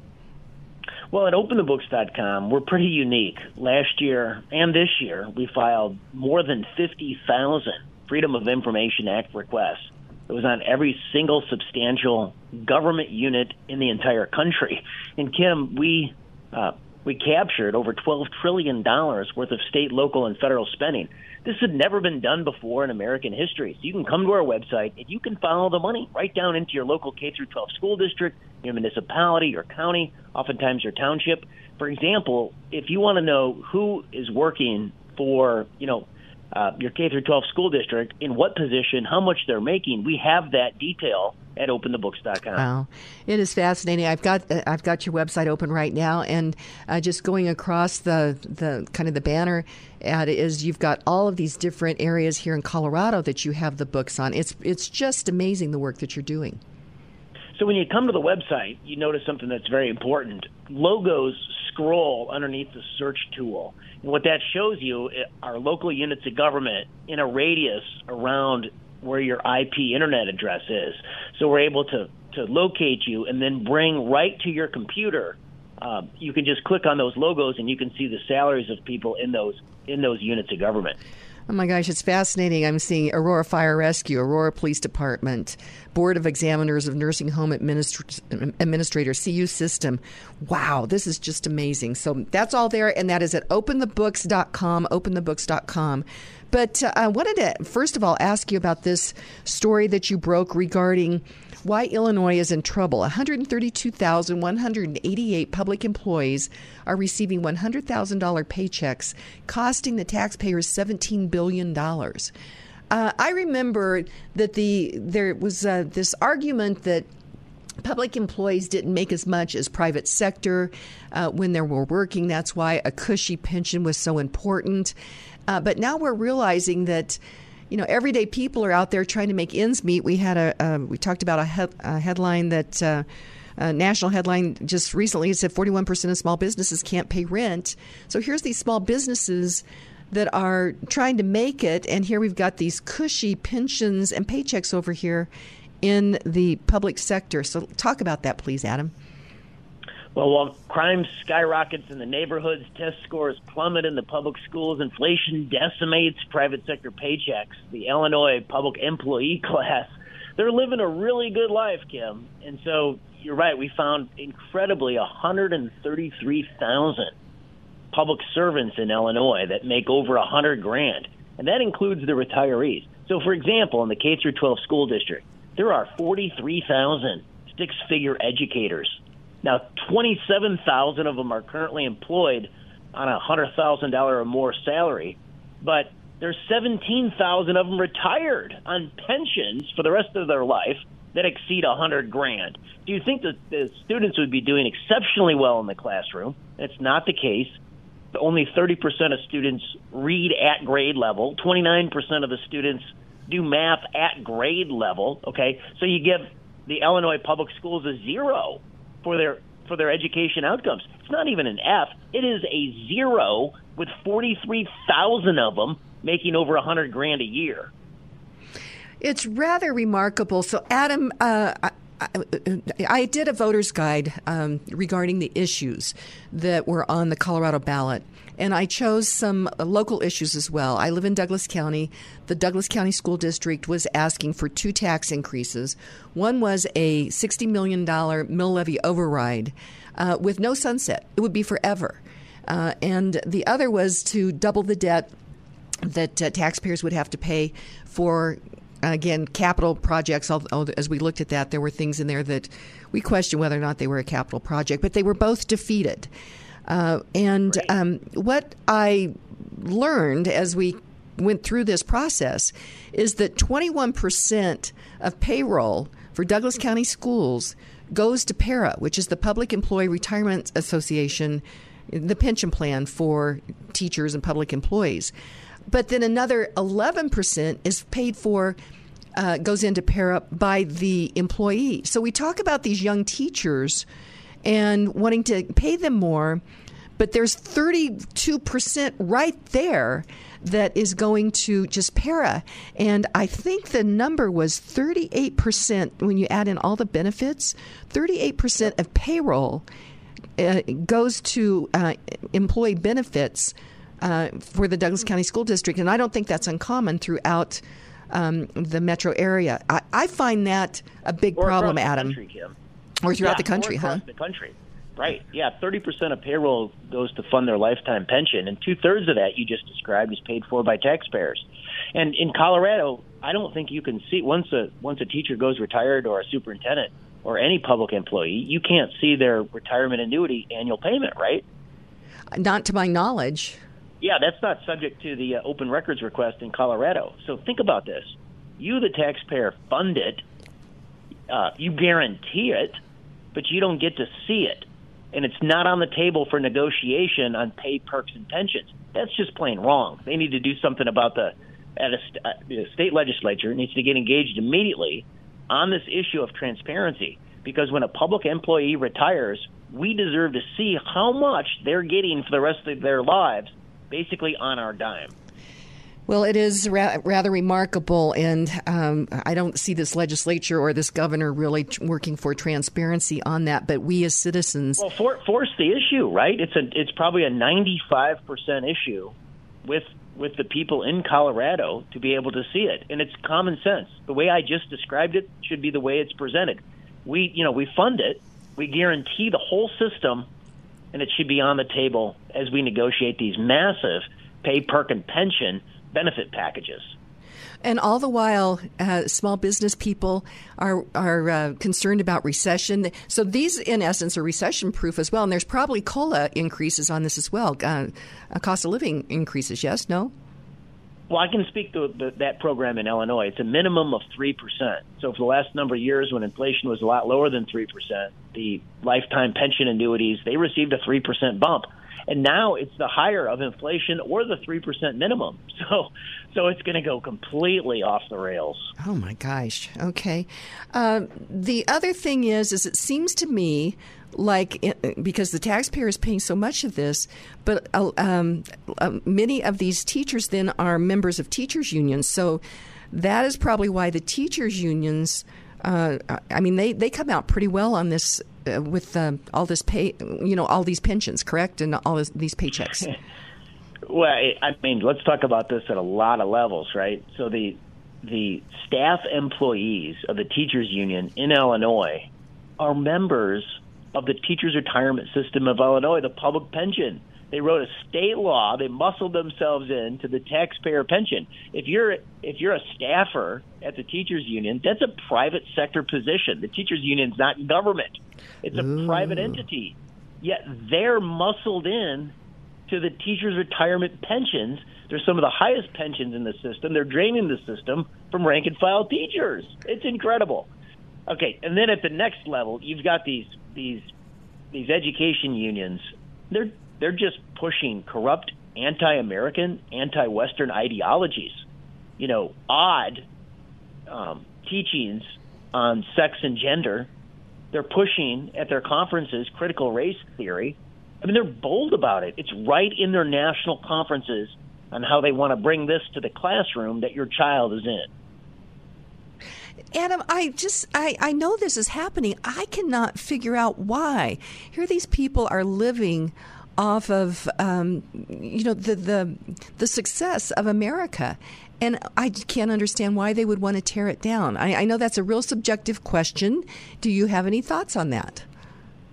Well, at openthebooks.com, we're pretty unique. Last year and this year, we filed more than 50,000 Freedom of Information Act requests. It was on every single substantial government unit in the entire country. And Kim, we uh, we captured over $12 trillion worth of state, local, and federal spending. This had never been done before in American history. So you can come to our website and you can follow the money right down into your local K through 12 school district, your municipality, your county, oftentimes your township. For example, if you want to know who is working for, you know, uh, your K through 12 school district, in what position, how much they're making, we have that detail at openthebooks.com. Wow, it is fascinating. I've got uh, I've got your website open right now, and uh, just going across the the kind of the banner ad is you've got all of these different areas here in Colorado that you have the books on. It's it's just amazing the work that you're doing. So when you come to the website, you notice something that's very important. Logos scroll underneath the search tool. What that shows you are local units of government in a radius around where your IP internet address is. So we're able to, to locate you and then bring right to your computer. Uh, you can just click on those logos and you can see the salaries of people in those in those units of government. Oh my gosh, it's fascinating. I'm seeing Aurora Fire Rescue, Aurora Police Department, Board of Examiners of Nursing Home Administ- Administrator, CU System. Wow, this is just amazing. So that's all there, and that is at openthebooks.com, openthebooks.com. But uh, I wanted to, first of all, ask you about this story that you broke regarding why Illinois is in trouble. 132,188 public employees are receiving $100,000 paychecks, costing the taxpayers $17 billion. Uh, I remember that the there was uh, this argument that public employees didn't make as much as private sector uh, when they were working. That's why a cushy pension was so important. Uh, but now we're realizing that you know, everyday people are out there trying to make ends meet. We had a um, we talked about a, he- a headline that. Uh, a national headline just recently said 41% of small businesses can't pay rent. So here's these small businesses that are trying to make it, and here we've got these cushy pensions and paychecks over here in the public sector. So talk about that, please, Adam. Well, while crime skyrockets in the neighborhoods, test scores plummet in the public schools, inflation decimates private sector paychecks, the Illinois public employee class, they're living a really good life, Kim. And so you're right, we found incredibly 133,000 public servants in Illinois that make over 100 grand, and that includes the retirees. So, for example, in the K through 12 school district, there are 43,000 six-figure educators now, 27,000 of them are currently employed on a $100,000 or more salary, but there's 17,000 of them retired on pensions for the rest of their life that exceed 100 grand. Do you think that the students would be doing exceptionally well in the classroom? That's not the case. Only 30% of students read at grade level. 29% of the students do math at grade level. Okay, so you give the Illinois public schools a zero for their for their education outcomes. It's not even an F. It is a zero with 43,000 of them making over 100 grand a year. It's rather remarkable. So, Adam, uh, I, I, did a voter's guide um, regarding the issues that were on the Colorado ballot, and I chose some local issues as well. I live in Douglas County. The Douglas County School District was asking for two tax increases. One was a $60 million mill levy override uh, with no sunset, it would be forever. Uh, and the other was to double the debt that uh, taxpayers would have to pay for again, capital projects, although as we looked at that, there were things in there that we questioned whether or not they were a capital project, but they were both defeated. Uh, and um, what I learned as we went through this process is that 21% of payroll for Douglas County schools goes to PERA, which is the Public Employee Retirement Association, the pension plan for teachers and public employees. But then another 11% is paid for, uh, goes into PERA by the employee. So we talk about these young teachers and wanting to pay them more, but there's 32% right there that is going to just PERA. And I think the number was 38% when you add in all the benefits, 38% of payroll uh, goes to uh, employee benefits uh, for the Douglas County School District, and I don't think that's uncommon throughout um, the metro area. I, I, find that a big or problem, Adam. Country, or throughout yeah, the country, huh? The country. Right. Yeah. Thirty percent of payroll goes to fund their lifetime pension, and two thirds of that you just described is paid for by taxpayers. And in Colorado, I don't think you can see once a once a teacher goes retired or a superintendent or any public employee, you can't see their retirement annuity annual payment, right? Not to my knowledge. Yeah, that's not subject to the uh, open records request in Colorado. So think about this: you, the taxpayer, fund it, uh, you guarantee it, but you don't get to see it, and it's not on the table for negotiation on pay, perks, and pensions. That's just plain wrong. They need to do something about the at a uh, state legislature needs to get engaged immediately on this issue of transparency because when a public employee retires, we deserve to see how much they're getting for the rest of their lives basically on our dime. Well, it is ra- rather remarkable, and um, I don't see this legislature or this governor really t- working for transparency on that. But we as citizens, well, for, force the issue, right? It's a it's probably a ninety five percent issue with with the people in Colorado to be able to see it, and it's common sense. The way I just described it should be the way it's presented. We you know we fund it, we guarantee the whole system and it should be on the table as we negotiate these massive pay, perk, and pension benefit packages. And all the while, uh, small business people are are uh, concerned about recession. So these, in essence, are recession proof as well. And there's probably cola increases on this as well. Uh, cost of living increases. Yes, no. Well, I can speak to that program in Illinois. It's a minimum of 3%. So, for the last number of years, when inflation was a lot lower than 3%, the lifetime pension annuities, they received a 3% bump. And now it's the higher of inflation or the 3% minimum. So, so it's going to go completely off the rails. Oh, my gosh. Okay. Uh, the other thing is, is it seems to me like because the taxpayer is paying so much of this, but uh, um, uh, many of these teachers then are members of teachers unions. So that is probably why the teachers unions. Uh, I mean, they, they come out pretty well on this uh, with uh, all this pay, you know, all these pensions, correct, and all this, these paychecks. well, I mean, let's talk about this at a lot of levels, right? So the the staff employees of the teachers union in Illinois are members of the teachers retirement system of Illinois, the public pension. They wrote a state law. They muscled themselves into the taxpayer pension. If you're if you're a staffer at the teachers union, that's a private sector position. The teachers union is not government; it's a Ooh. private entity. Yet they're muscled in to the teachers' retirement pensions. They're some of the highest pensions in the system. They're draining the system from rank and file teachers. It's incredible. Okay, and then at the next level, you've got these these these education unions they're they're just pushing corrupt anti-American, anti-Western ideologies. You know, odd um, teachings on sex and gender, They're pushing at their conferences critical race theory. I mean, they're bold about it. It's right in their national conferences on how they want to bring this to the classroom that your child is in. Adam, I just I, I know this is happening. I cannot figure out why. Here these people are living off of um, you know the the the success of America. And I can't understand why they would want to tear it down. I, I know that's a real subjective question. Do you have any thoughts on that?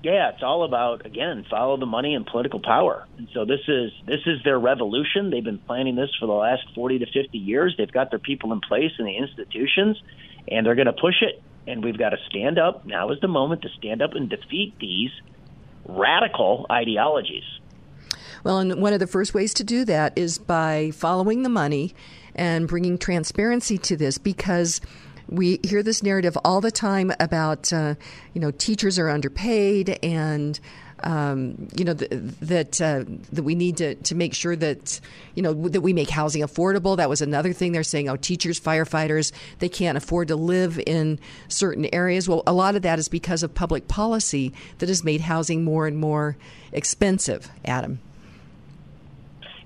Yeah, it's all about again follow the money and political power. And so this is this is their revolution. They've been planning this for the last 40 to 50 years. They've got their people in place in the institutions and they're going to push it and we've got to stand up. Now is the moment to stand up and defeat these radical ideologies. Well, and one of the first ways to do that is by following the money and bringing transparency to this because we hear this narrative all the time about uh, you know teachers are underpaid and um, you know th- that uh, that we need to, to make sure that you know that we make housing affordable. That was another thing they're saying. Oh, teachers, firefighters, they can't afford to live in certain areas. Well, a lot of that is because of public policy that has made housing more and more expensive. Adam.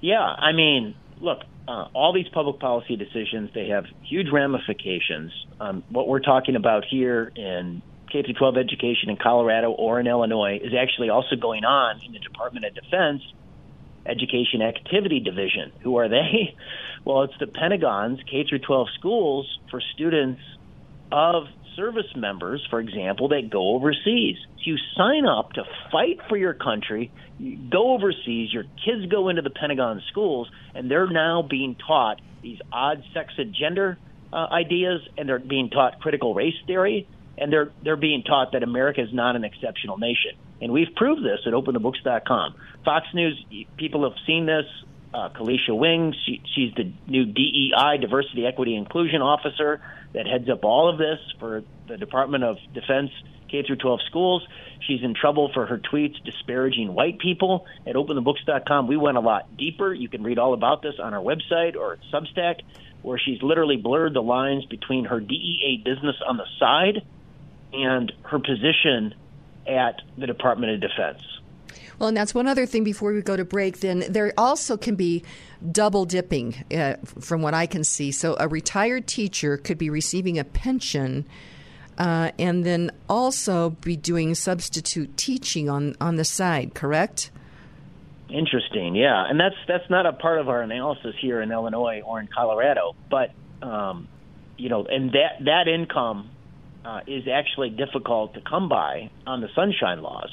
Yeah, I mean, look, uh, all these public policy decisions they have huge ramifications. Um, what we're talking about here in K through 12 education in Colorado or in Illinois is actually also going on in the Department of Defense Education Activity Division. Who are they? Well, it's the Pentagon's K through 12 schools for students of service members, for example, that go overseas. So you sign up to fight for your country, you go overseas, your kids go into the Pentagon schools, and they're now being taught these odd sex and gender uh, ideas, and they're being taught critical race theory, and they're they're being taught that America is not an exceptional nation. And we've proved this at OpenTheBooks.com. Fox News people have seen this. Uh, Kelisa Wing, she, she's the new DEI, Diversity, Equity, Inclusion Officer that heads up all of this for the Department of Defense K through 12 schools. She's in trouble for her tweets disparaging white people. At OpenTheBooks.com, we went a lot deeper. You can read all about this on our website or Substack, where she's literally blurred the lines between her DEA business on the side and her position at the Department of Defense. Well, and that's one other thing before we go to break. Then there also can be double dipping, uh, from what I can see. So a retired teacher could be receiving a pension. Uh, and then also be doing substitute teaching on, on the side, correct? Interesting, yeah, and that's that's not a part of our analysis here in Illinois or in Colorado, but um, you know, and that that income uh, is actually difficult to come by on the sunshine laws.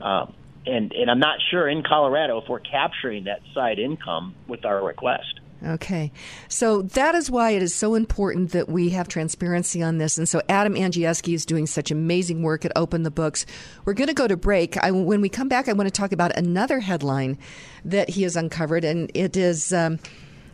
Um, and and I'm not sure in Colorado if we're capturing that side income with our request. Okay. So that is why it is so important that we have transparency on this. And so Adam Andrzejewski is doing such amazing work at Open the Books. We're going to go to break. I, when we come back, I want to talk about another headline that he has uncovered, and it is. Um,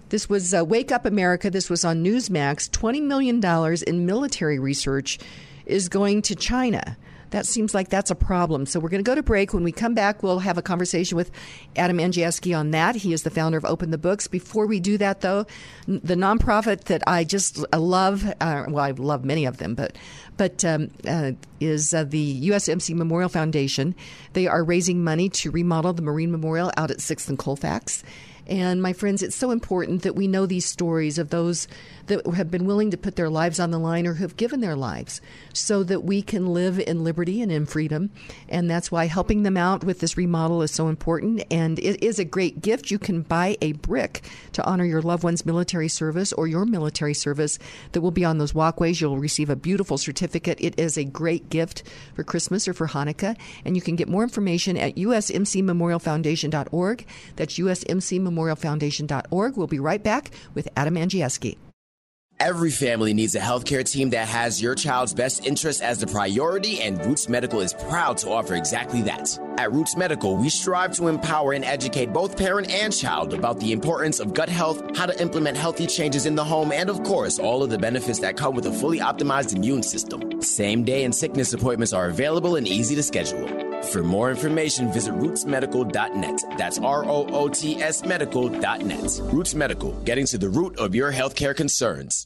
this was uh, Wake Up America. This was on Newsmax. $20 million in military research is going to China that seems like that's a problem. So we're going to go to break. When we come back, we'll have a conversation with Adam Andrzejewski on that. He is the founder of Open the Books. Before we do that, though, the nonprofit that I just love, uh, well, I love many of them, but but um, uh, is uh, the USMC Memorial Foundation. They are raising money to remodel the Marine Memorial out at Sixth and Colfax. And my friends, it's so important that we know these stories of those that have been willing to put their lives on the line or have given their lives so that we can live in liberty and in freedom. And that's why helping them out with this remodel is so important. And it is a great gift. You can buy a brick to honor your loved one's military service or your military service that will be on those walkways. You'll receive a beautiful certificate. It is a great gift for Christmas or for Hanukkah. And you can get more information at usmcmemorialfoundation.org. That's usmcmemorialfoundation.org. We'll be right back with Adam Andrzejewski. Every family needs a healthcare team that has your child's best interest as the priority, and Roots Medical is proud to offer exactly that. At Roots Medical, we strive to empower and educate both parent and child about the importance of gut health, how to implement healthy changes in the home, and of course, all of the benefits that come with a fully optimized immune system. Same day and sickness appointments are available and easy to schedule. For more information, visit rootsmedical.net. That's R O O T S medical.net. Roots Medical, getting to the root of your healthcare concerns.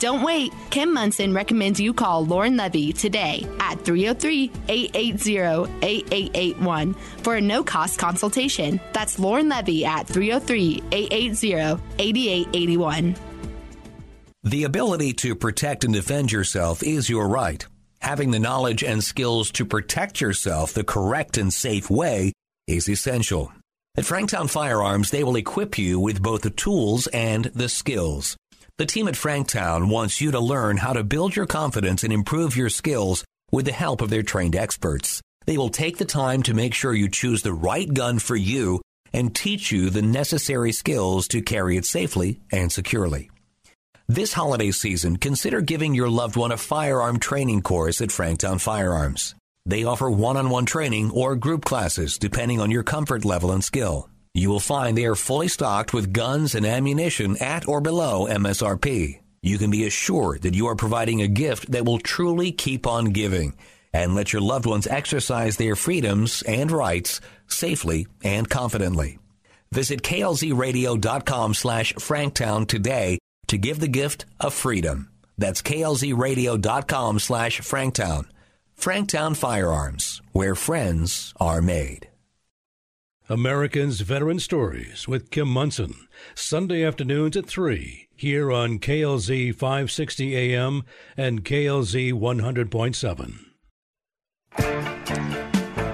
Don't wait. Kim Monson recommends you call Lauren Levy today at 303 880 8881 for a no cost consultation. That's Lauren Levy at 303 880 8881. The ability to protect and defend yourself is your right. Having the knowledge and skills to protect yourself the correct and safe way is essential. At Franktown Firearms, they will equip you with both the tools and the skills. The team at Franktown wants you to learn how to build your confidence and improve your skills with the help of their trained experts. They will take the time to make sure you choose the right gun for you and teach you the necessary skills to carry it safely and securely. This holiday season, consider giving your loved one a firearm training course at Franktown Firearms. They offer one on one training or group classes depending on your comfort level and skill. You will find they are fully stocked with guns and ammunition at or below MSRP. You can be assured that you are providing a gift that will truly keep on giving and let your loved ones exercise their freedoms and rights safely and confidently. Visit klzradio.com slash franktown today to give the gift of freedom. That's klzradio.com slash franktown. Franktown Firearms, where friends are made. Americans Veteran Stories with Kim Monson, Sunday afternoons at 3, here on KLZ 560 AM and KLZ 100.7.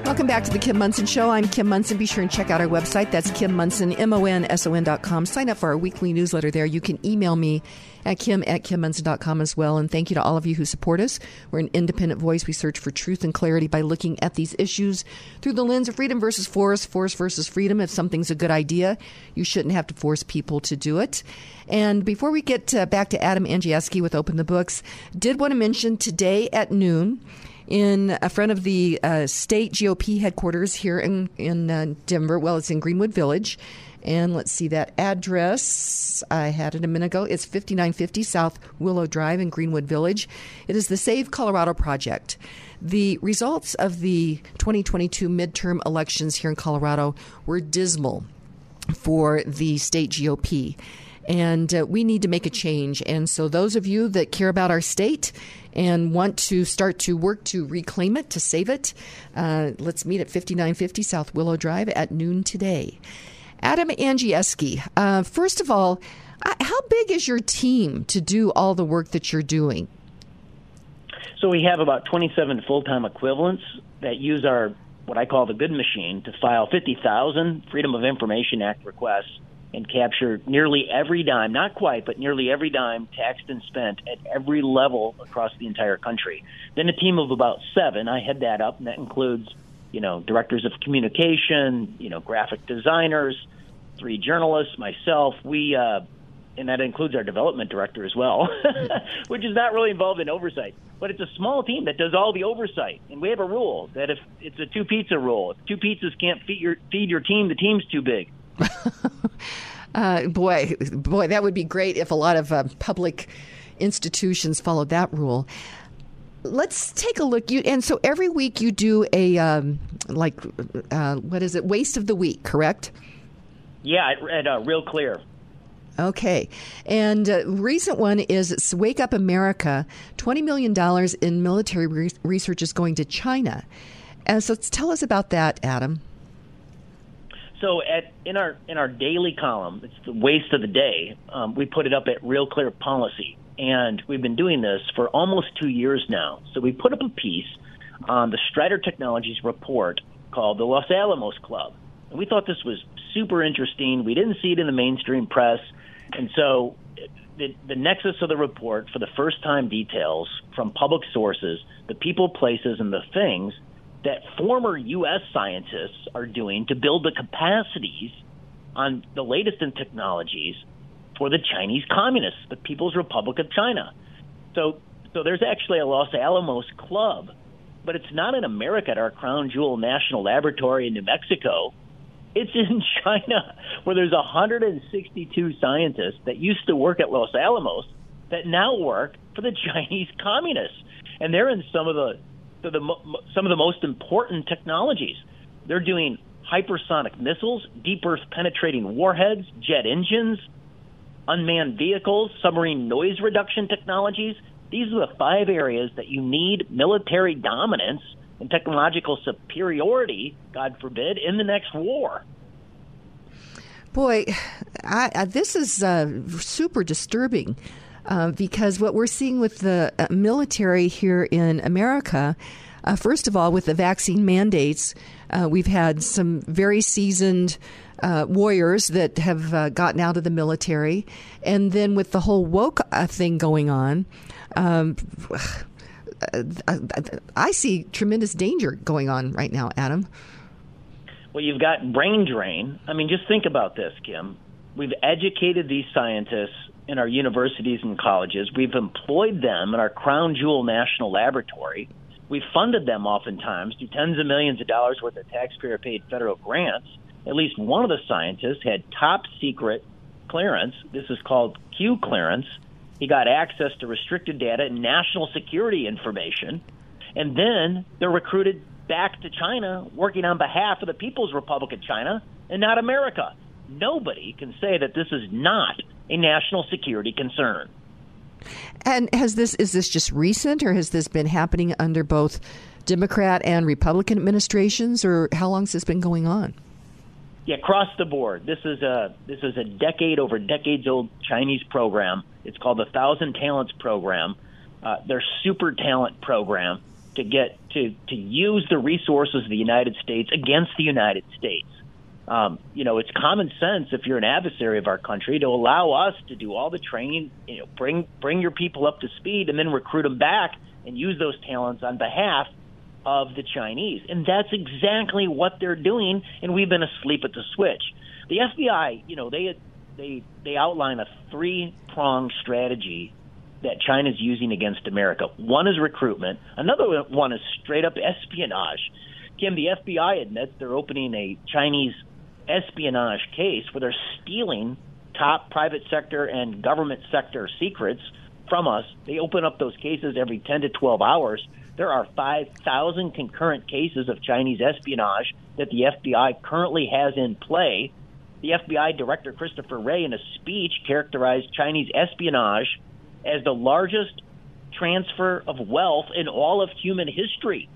Welcome back to the Kim Monson Show. I'm Kim Monson. Be sure and check out our website. That's Kim Monson, M-O-N-S-O-N dot com. Sign up for our weekly newsletter there. You can email me at kim at kimmonson.com as well. And thank you to all of you who support us. We're an independent voice. We search for truth and clarity by looking at these issues through the lens of freedom versus force, force versus freedom. If something's a good idea, you shouldn't have to force people to do it. And before we get uh, back to Adam Andrzejewski with Open the Books, did want to mention today at noon, in front of the uh, state GOP headquarters here in in uh, Denver. Well, it's in Greenwood Village. And let's see that address. I had it a minute ago. It's 5950 South Willow Drive in Greenwood Village. It is the Save Colorado Project. The results of the 2022 midterm elections here in Colorado were dismal for the state GOP and uh, we need to make a change. And so, those of you that care about our state and want to start to work to reclaim it, to save it, uh, let's meet at 5950 South Willow Drive at noon today. Adam Andrzejewski, uh, first of all, uh, how big is your team to do all the work that you're doing? So we have about 27 full-time equivalents that use our what I call the good machine to file 50,000 Freedom of Information Act requests and capture nearly every dime, not quite, but nearly every dime taxed and spent at every level across the entire country. Then a team of about seven, I head that up, and that includes, you know, directors of communication, you know, graphic designers, three journalists, myself. We, uh, and that includes our development director as well, which is not really involved in oversight. But it's a small team that does all the oversight, and we have a rule that if it's a two pizza rule, if two pizzas can't feed your feed your team, the team's too big. uh, boy, boy, that would be great if a lot of uh, public institutions followed that rule. Let's take a look. You and so every week you do a um, like uh, what is it? Waste of the week, correct? Yeah, at uh, Real Clear. Okay. And uh, recent one is Wake Up America. $20 million in military re- research is going to China. And so tell us about that, Adam. So at in our in our daily column, it's the waste of the day. Um, we put it up at Real Clear Policy, and we've been doing this for almost two years now. So we put up a piece on the Strider Technologies report called the Los Alamos Club, and we thought this was super interesting. We didn't see it in the mainstream press, and so the, the nexus of the report for the first time details from public sources the people, places, and the things that former U.S. scientists are doing to build the capacities on the latest in technologies for the Chinese Communists, the People's Republic of China. So, so there's actually a Los Alamos club but it's not in America at our crown jewel national laboratory in New Mexico. It's in China, where there's 162 scientists that used to work at Los Alamos that now work for the Chinese communists, and they're in some of the, the, the some of the most important technologies. They're doing hypersonic missiles, deep earth penetrating warheads, jet engines, unmanned vehicles, submarine noise reduction technologies. These are the five areas that you need military dominance and technological superiority, God forbid, in the next war. Boy, I, I, this is uh, super disturbing uh, because what we're seeing with the uh, military here in America, uh, first of all, with the vaccine mandates, uh, we've had some very seasoned. Uh, warriors that have uh, gotten out of the military, and then with the whole woke thing going on, um, I see tremendous danger going on right now, Adam. Well, you've got brain drain. I mean, just think about this, Kim. We've educated these scientists in our universities and colleges. We've employed them in our crown jewel national laboratory. We've funded them oftentimes to tens of millions of dollars worth of taxpayer paid federal grants. At least one of the scientists had top secret clearance. This is called Q clearance. He got access to restricted data and national security information. And then they're recruited back to China working on behalf of the People's Republic of China and not America. Nobody can say that this is not a national security concern. And has this is this just recent or has this been happening under both Democrat and Republican administrations or how long has this been going on? Yeah, across the board. This is a this is a decade over decades old Chinese program. It's called the Thousand Talents Program. Uh, their super talent program to get to to use the resources of the United States against the United States. Um, you know, it's common sense if you're an adversary of our country to allow us to do all the training, you know, bring bring your people up to speed, and then recruit them back and use those talents on behalf of the Chinese. And that's exactly what they're doing, and we've been asleep at the switch. The FBI, you know, they they they outline a three pronged strategy that China's using against America. One is recruitment. Another one is straight up espionage. Kim, the FBI admits they're opening a Chinese espionage case where they're stealing top private sector and government sector secrets from us. They open up those cases every 10 to 12 hours. There are 5,000 concurrent cases of Chinese espionage that the FBI currently has in play. The FBI Director Christopher Wray, in a speech, characterized Chinese espionage as the largest transfer of wealth in all of human history.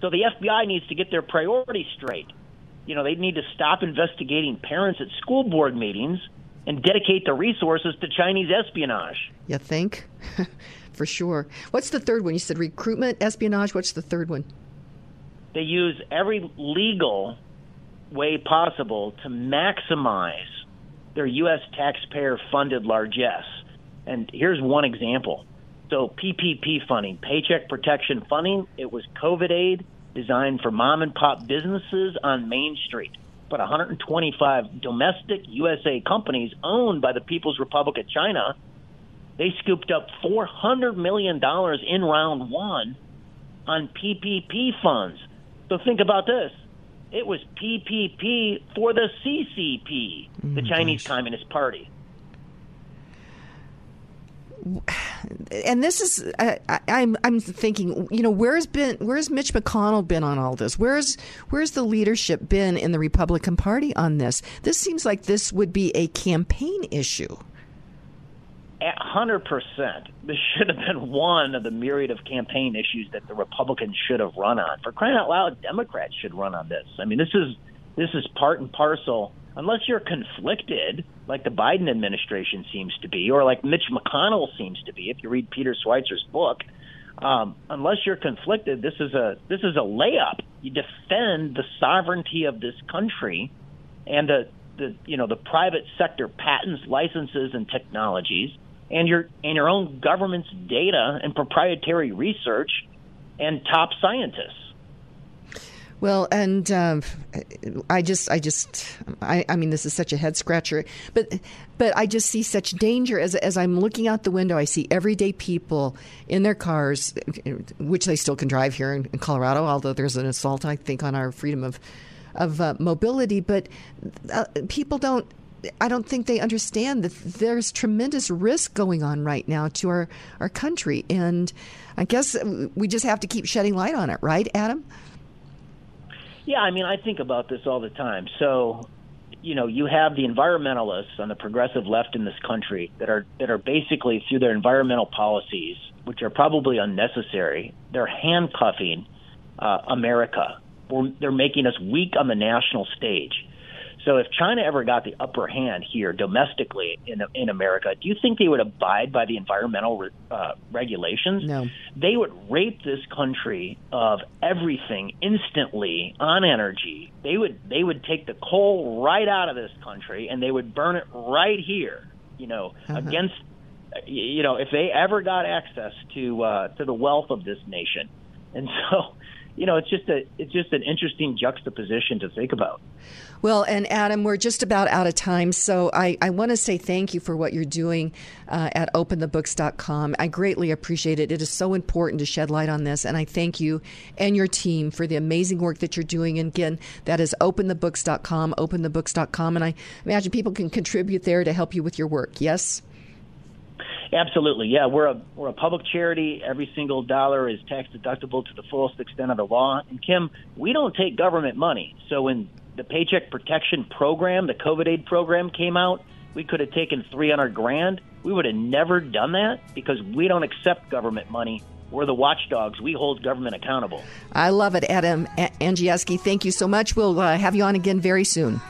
So the FBI needs to get their priorities straight you know, they need to stop investigating parents at school board meetings and dedicate the resources to Chinese espionage. You think? For sure. What's the third one? You said recruitment, espionage. What's the third one? They use every legal way possible to maximize their U.S. taxpayer funded largesse. And here's one example. So, PPP funding, Paycheck Protection Funding, it was COVID aid designed for mom and pop businesses on Main Street. But 125 domestic USA companies owned by the People's Republic of China, they scooped up $400 million in round one on PPP funds. So think about this. It was PPP for the CCP, the mm, Chinese gosh. Communist Party and this is I, I'm I'm thinking, you know, where's been where's Mitch McConnell been on all this? Where's where's the leadership been in the Republican Party on this? This seems like this would be a campaign issue. Hundred percent. This should have been one of the myriad of campaign issues that the Republicans should have run on. For crying out loud, Democrats should run on this. I mean, this is this is part and parcel unless you're conflicted, like the Biden administration seems to be, or like Mitch McConnell seems to be, if you read Peter Schweizer's book, um, unless you're conflicted, this is a this is a layup. You defend the sovereignty of this country and the, the you know the private sector patents, licenses, and technologies, and your and your own government's data and proprietary research and top scientists. Well, and um, I just, I just, I, I mean, this is such a head scratcher, but, but I just see such danger as as I'm looking out the window. I see everyday people in their cars, which they still can drive here in, in Colorado, although there's an assault, I think, on our freedom of of uh, mobility. But uh, people don't. I don't think they understand that there's tremendous risk going on right now to our, our country. And I guess we just have to keep shedding light on it, right, Adam? Yeah, I mean, I think about this all the time. So, you know, you have the environmentalists on the progressive left in this country that are that are basically through their environmental policies, which are probably unnecessary, they're handcuffing uh, America. They're making us weak on the national stage. So if China ever got the upper hand here domestically in in America, do you think they would abide by the environmental uh, regulations? No. They would rape this country of everything instantly on energy. They would they would take the coal right out of this country and they would burn it right here. You know, uh-huh. against you know if they ever got access to uh, to the wealth of this nation, and so you know, it's just a it's just an interesting juxtaposition to think about. Well, and Adam, we're just about out of time, so I, I want to say thank you for what you're doing uh, at openthebooks.com. I greatly appreciate it. It is so important to shed light on this, and I thank you and your team for the amazing work that you're doing. And again, that is openthebooks.com, openthebooks.com, and I imagine people can contribute there to help you with your work. Yes. Absolutely, yeah. We're a we're a public charity. Every single dollar is tax deductible to the fullest extent of the law. And Kim, we don't take government money. So when the Paycheck Protection Program, the COVID aid program, came out, we could have taken three hundred grand. We would have never done that because we don't accept government money. We're the watchdogs. We hold government accountable. I love it, Adam Andrzejewski. Thank you so much. We'll uh, have you on again very soon.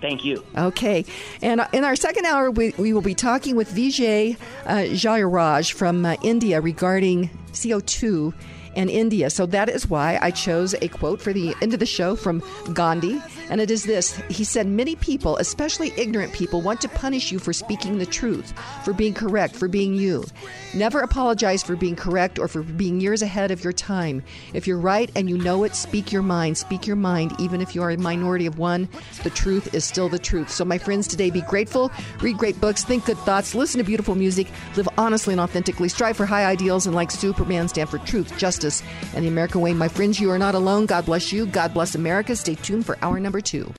Thank you. Okay. And in our second hour, we, we will be talking with Vijay uh, Jayaraj from uh, India regarding CO2 and India. So that is why I chose a quote for the end of the show from Gandhi. And it is this He said, Many people, especially ignorant people, want to punish you for speaking the truth, for being correct, for being you. Never apologize for being correct or for being years ahead of your time. If you're right and you know it, speak your mind. Speak your mind, even if you are a minority of one. The truth is still the truth. So, my friends, today be grateful, read great books, think good thoughts, listen to beautiful music, live honestly and authentically, strive for high ideals, and like Superman, stand for truth, justice, and the American way. My friends, you are not alone. God bless you. God bless America. Stay tuned for hour number two.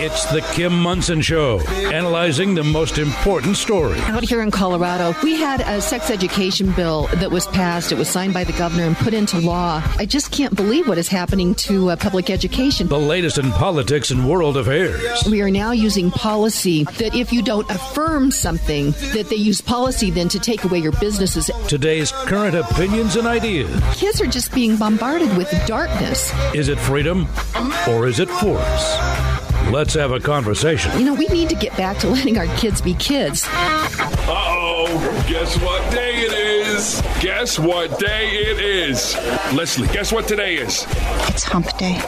It's the Kim Monson Show, analyzing the most important story. Out here in Colorado, we had a sex education bill that was passed. It was signed by the governor and put into law. I just can't believe what is happening to uh, public education. The latest in politics and world affairs. We are now using policy that if you don't affirm something, that they use policy then to take away your businesses. Today's current opinions and ideas. Kids are just being bombarded with darkness. Is it freedom or is it force? Let's have a conversation. You know, we need to get back to letting our kids be kids. Uh oh, guess what day it is? Guess what day it is? Leslie, guess what today is? It's hump day.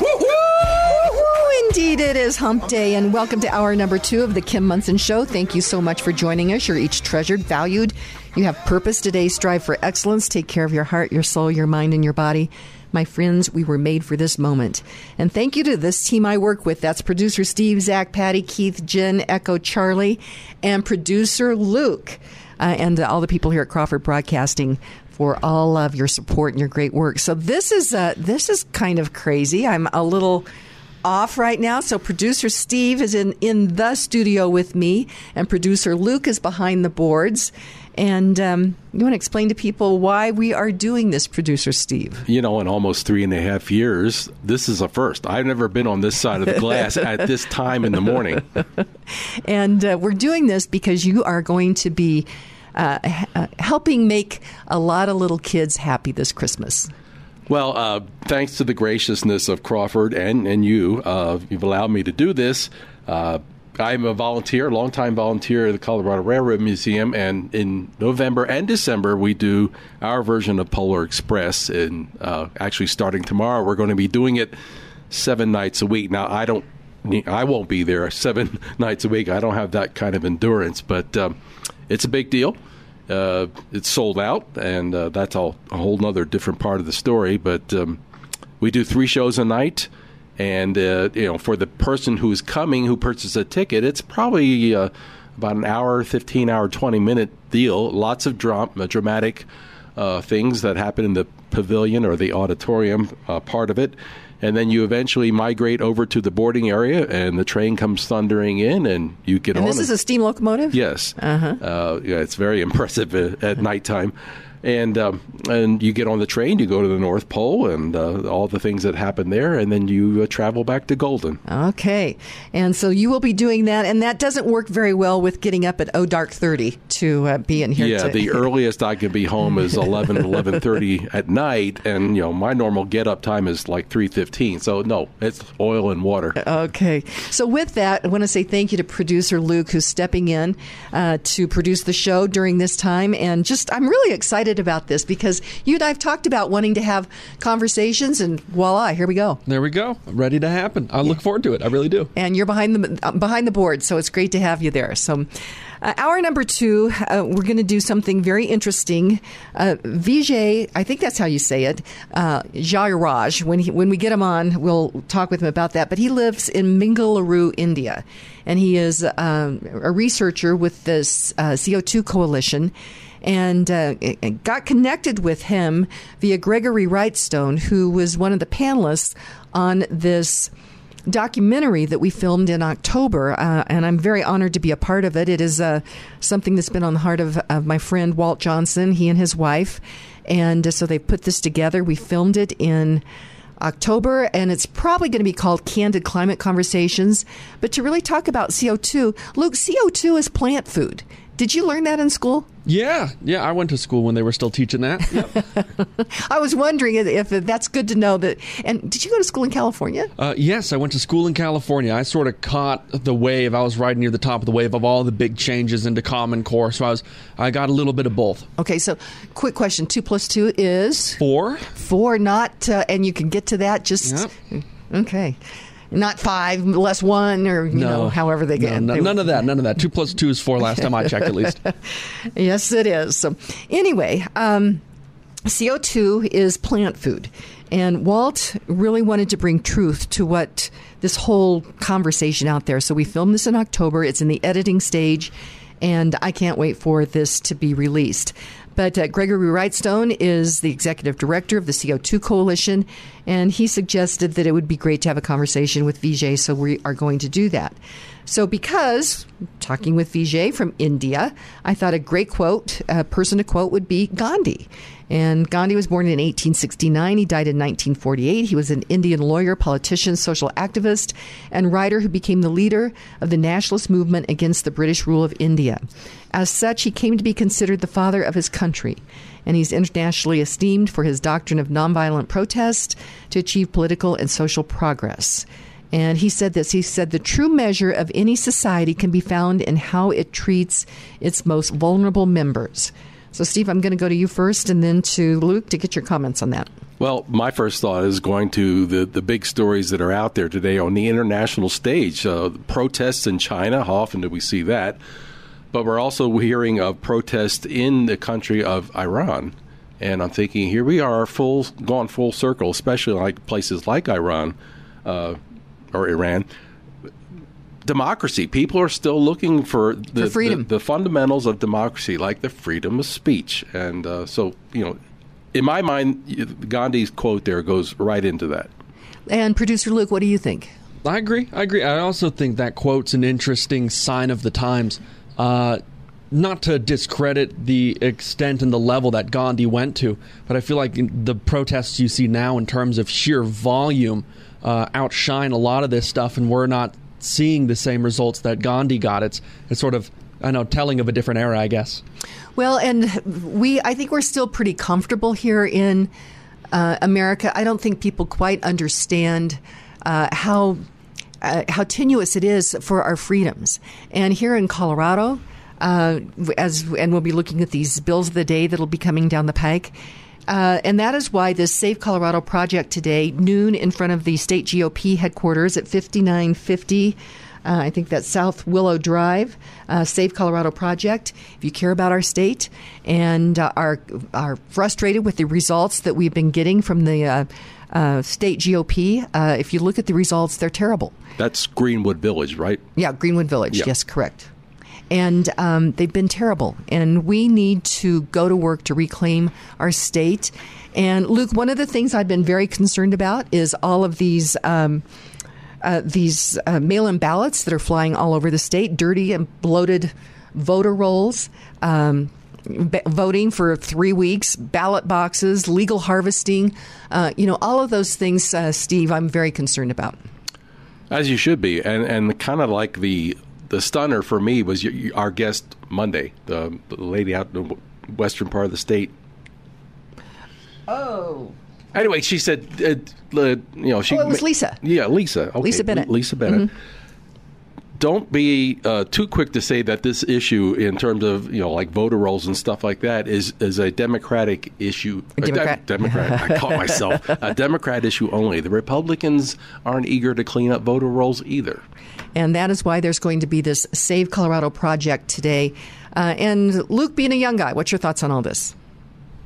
Indeed, it is hump day, and welcome to hour number two of the Kim Monson Show. Thank you so much for joining us. You're each treasured, valued. You have purpose today. Strive for excellence. Take care of your heart, your soul, your mind, and your body. My friends, we were made for this moment. And thank you to this team I work with. That's producer Steve, Zach, Patty, Keith, Jen, Echo, Charlie, and producer Luke, uh, and uh, all the people here at Crawford Broadcasting for all of your support and your great work. So this is uh, this is kind of crazy. I'm a little off right now. So producer Steve is in in the studio with me, and producer Luke is behind the boards. And um, you want to explain to people why we are doing this, producer Steve? You know, in almost three and a half years, this is a first. I've never been on this side of the glass at this time in the morning. and uh, we're doing this because you are going to be uh, uh, helping make a lot of little kids happy this Christmas. Well, uh, thanks to the graciousness of Crawford and, and you, uh, you've allowed me to do this. Uh, I'm a volunteer, longtime volunteer at the Colorado Railroad Museum, and in November and December we do our version of Polar Express. And uh, actually, starting tomorrow, we're going to be doing it seven nights a week. Now, I don't I won't be there seven nights a week. I don't have that kind of endurance, but um, it's a big deal. Uh, it's sold out, and uh, that's all, a whole nother different part of the story. But um, we do three shows a night, and uh, you know, for the person who's coming who purchases a ticket, it's probably uh, about an hour, fifteen hour, twenty minute deal. Lots of dram- uh, dramatic uh, things that happen in the pavilion or the auditorium part of it and then you eventually migrate over to the boarding area, and the train comes thundering in, and you get and on. This is a steam locomotive. Yes. Uh-huh. Uh, yeah, it's very impressive at, at nighttime and um, and you get on the train, you go to the North Pole, and uh, all the things that happen there, and then you uh, travel back to Golden. Okay, and so you will be doing that, and that doesn't work very well with getting up at oh dark thirty to uh, be in here. Yeah, to- the earliest I can be home is 11, 11.30 at night, and you know my normal get up time is like three fifteen. So no, it's oil and water. Okay. So, with that, I want to say thank you to producer Luke, who's stepping in uh, to produce the show during this time. And just, I'm really excited about this because you and I have talked about wanting to have conversations, and voila, here we go. There we go. Ready to happen. I look forward to it. I really do. And you're behind the uh, behind the board, so it's great to have you there. So. Uh, hour number two, uh, we're going to do something very interesting. Uh, Vijay, I think that's how you say it, uh, Jairaj. When he, when we get him on, we'll talk with him about that. But he lives in Bengaluru, India, and he is um, a researcher with this uh, CO2 coalition. And uh, got connected with him via Gregory Wrightstone, who was one of the panelists on this documentary that we filmed in October, uh, and I'm very honored to be a part of it. It is uh, something that's been on the heart of, of, my friend Walt Johnson, he and his wife, and uh, so they put this together. We filmed it in October, and it's probably going to be called Candid Climate Conversations. But to really talk about CO2, Luke, CO2 is plant food. Did you learn that in school? Yeah, yeah. I went to school when they were still teaching that. Yep. I was wondering if that's good to know. That. And did you go to school in California? Uh, yes, I went to school in California. I sort of caught the wave. I was right near the top of the wave of all the big changes into Common Core. So I was, I got a little bit of both. Okay, so quick question: two plus two is four. Four, not, uh, and you can get to that. Just yep. okay not five less one or you no. know however they get. no, no, none of that none of that. Two plus two is four last time i checked at least. Yes it is. So anyway um, co2 is plant food. And walt really wanted to bring truth to what this whole conversation out there. So we filmed this in october. It's in the editing stage and i can't wait for this to be released but uh, Gregory Wrightstone is the executive director of the CO2 Coalition, and he suggested that it would be great to have a conversation with Vijay, so we are going to do that. So, because talking with Vijay from India, I thought a great quote, a person to quote, would be Gandhi. And Gandhi was born in 1869. He died in 1948. He was an Indian lawyer, politician, social activist, and writer who became the leader of the nationalist movement against the British rule of India. As such, he came to be considered the father of his country, and he's internationally esteemed for his doctrine of nonviolent protest to achieve political and social progress. And he said this he said, the true measure of any society can be found in how it treats its most vulnerable members. So, Steve, I'm going to go to you first and then to Luke to get your comments on that. Well, my first thought is going to the, the big stories that are out there today on the international stage. Uh, protests in China, how often do we see that? But we're also hearing of protests in the country of Iran. And I'm thinking, here we are, full gone full circle, especially like places like Iran uh, or Iran. Democracy. People are still looking for the, for freedom. The, the, fundamentals of democracy, like the freedom of speech. And uh, so, you know, in my mind, Gandhi's quote there goes right into that. And producer Luke, what do you think? I agree. I agree. I also think that quote's an interesting sign of the times. Uh, not to discredit the extent and the level that Gandhi went to, but I feel like the protests you see now, in terms of sheer volume, uh, outshine a lot of this stuff, and we're not seeing the same results that Gandhi got. It's it's sort of I know telling of a different era, I guess. Well, and we I think we're still pretty comfortable here in uh, America. I don't think people quite understand uh, how. Uh, how tenuous it is for our freedoms. And here in Colorado, uh, as and we'll be looking at these bills of the day that'll be coming down the pike. Uh, and that is why this Save Colorado project today, noon in front of the state GOP headquarters at 5950. Uh, I think that's South Willow Drive, uh, Save Colorado Project. If you care about our state and uh, are are frustrated with the results that we've been getting from the uh, uh, state GOP, uh, if you look at the results, they're terrible. That's Greenwood Village, right? Yeah, Greenwood Village. Yeah. Yes, correct. And um, they've been terrible. And we need to go to work to reclaim our state. And Luke, one of the things I've been very concerned about is all of these. Um, uh, these uh, mail-in ballots that are flying all over the state, dirty and bloated voter rolls, um, voting for three weeks, ballot boxes, legal harvesting, uh, you know, all of those things, uh, Steve, I'm very concerned about. As you should be, and and kind of like the the stunner for me was our guest Monday, the, the lady out in the western part of the state. Oh. Anyway, she said, uh, you know, she. Oh, it was Lisa. Yeah, Lisa. Okay. Lisa Bennett. Lisa Bennett. Mm-hmm. Don't be uh, too quick to say that this issue, in terms of you know, like voter rolls and stuff like that, is is a Democratic issue. Democrat. A de- Democrat. I caught myself. A Democrat issue only. The Republicans aren't eager to clean up voter rolls either. And that is why there's going to be this Save Colorado project today. Uh, and Luke, being a young guy, what's your thoughts on all this?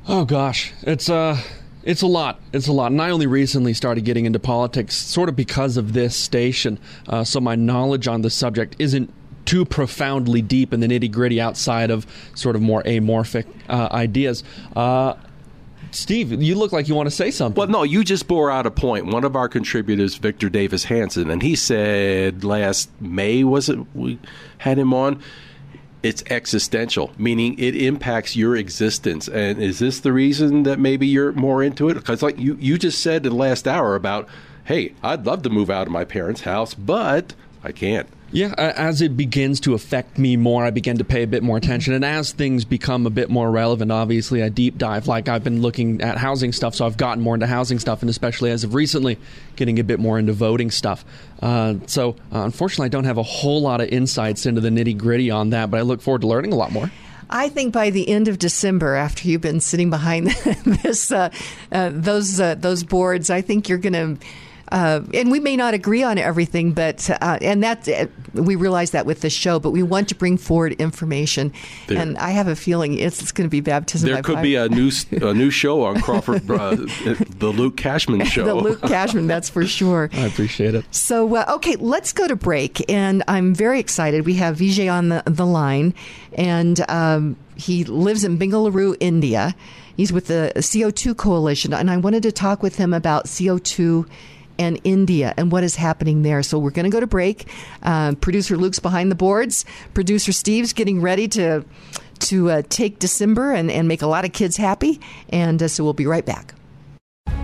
Oh gosh, it's uh it's a lot. It's a lot. And I only recently started getting into politics sort of because of this station. Uh, so my knowledge on the subject isn't too profoundly deep in the nitty gritty outside of sort of more amorphic uh, ideas. Uh, Steve, you look like you want to say something. Well, no, you just bore out a point. One of our contributors, Victor Davis Hanson, and he said last May, was it, we had him on? It's existential, meaning it impacts your existence. And is this the reason that maybe you're more into it? Because, like you, you just said in the last hour about, hey, I'd love to move out of my parents' house, but I can't. Yeah, as it begins to affect me more, I begin to pay a bit more attention. And as things become a bit more relevant, obviously, I deep dive. Like I've been looking at housing stuff, so I've gotten more into housing stuff, and especially as of recently, getting a bit more into voting stuff. Uh, so, uh, unfortunately, I don't have a whole lot of insights into the nitty gritty on that, but I look forward to learning a lot more. I think by the end of December, after you've been sitting behind this, uh, uh those uh, those boards, I think you're going to uh, and we may not agree on everything, but uh, and that uh, we realize that with the show, but we want to bring forward information, there. and I have a feeling it's, it's going to be baptism. There could fire. be a new a new show on Crawford, uh, the Luke Cashman show. the Luke Cashman, that's for sure. I appreciate it. So uh, okay, let's go to break, and I'm very excited. We have Vijay on the the line, and um, he lives in Bengaluru, India. He's with the CO2 Coalition, and I wanted to talk with him about CO2 and India and what is happening there. So we're going to go to break. Uh, producer Luke's behind the boards. Producer Steve's getting ready to to uh, take December and, and make a lot of kids happy. And uh, so we'll be right back.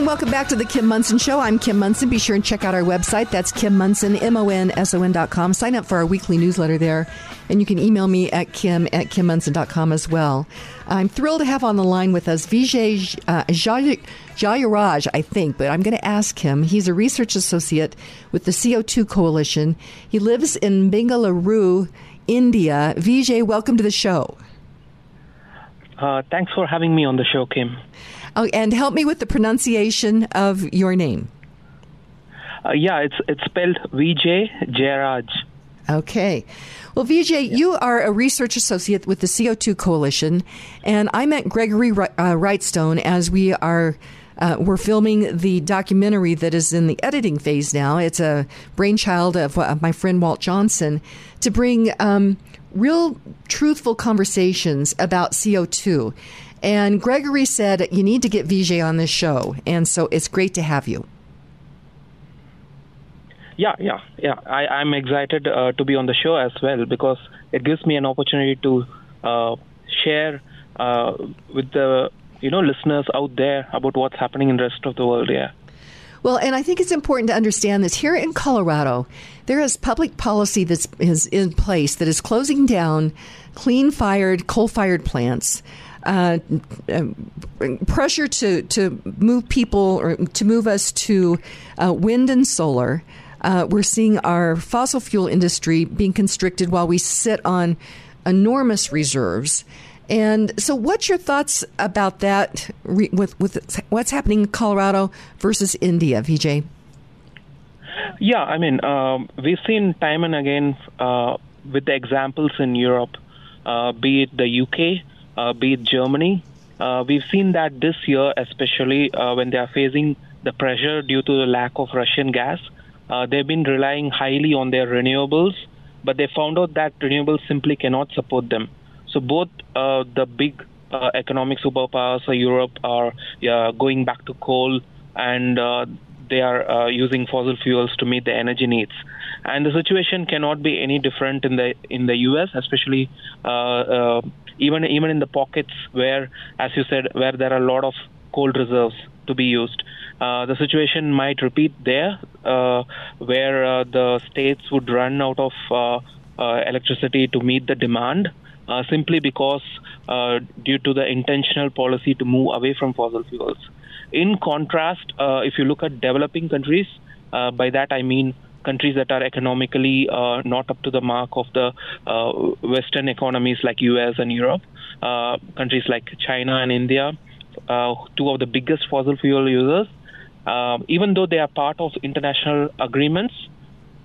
And welcome back to the Kim Monson Show. I'm Kim Monson. Be sure and check out our website. That's Kim Monson, M-O-N-S-O-N dot com. Sign up for our weekly newsletter there. And you can email me at kim at kimmonson.com as well. I'm thrilled to have on the line with us Vijay uh, Jayaraj, I think, but I'm going to ask him. He's a research associate with the CO2 Coalition. He lives in Bengaluru, India. Vijay, welcome to the show. Uh, thanks for having me on the show, Kim. Oh, and help me with the pronunciation of your name. Uh, yeah, it's it's spelled Vijay Jayaraj. Okay. Well, Vijay, yeah. you are a research associate with the CO2 Coalition, and I met Gregory uh, Wrightstone as we are. Uh, we're filming the documentary that is in the editing phase now. It's a brainchild of uh, my friend Walt Johnson to bring um, real, truthful conversations about CO2. And Gregory said, You need to get Vijay on this show. And so it's great to have you. Yeah, yeah, yeah. I, am excited uh, to be on the show as well because it gives me an opportunity to uh, share uh, with the you know listeners out there about what's happening in the rest of the world. Yeah. Well, and I think it's important to understand this. Here in Colorado, there is public policy that is in place that is closing down clean fired, coal fired plants uh, pressure to, to move people or to move us to uh, wind and solar. Uh, we're seeing our fossil fuel industry being constricted while we sit on enormous reserves. And so, what's your thoughts about that with, with what's happening in Colorado versus India, Vijay? Yeah, I mean, um, we've seen time and again uh, with the examples in Europe, uh, be it the UK, uh, be it Germany. Uh, we've seen that this year, especially uh, when they are facing the pressure due to the lack of Russian gas, uh, they've been relying highly on their renewables, but they found out that renewables simply cannot support them. So both uh, the big uh, economic superpowers Europe are going back to coal and they are using fossil fuels to meet their energy needs and the situation cannot be any different in the in the U.S., especially uh, uh, even even in the pockets where, as you said, where there are a lot of coal reserves to be used. Uh, the situation might repeat there, uh, where uh, the states would run out of uh, uh, electricity to meet the demand, uh, simply because due to the intentional policy to move away from fossil fuels. In contrast, if you look at developing countries, by that I mean countries that are economically uh, not up to the mark of the uh, Western economies like US and Europe, uh, countries like China and India, uh, two of the biggest fossil fuel users, uh, even though they are part of international agreements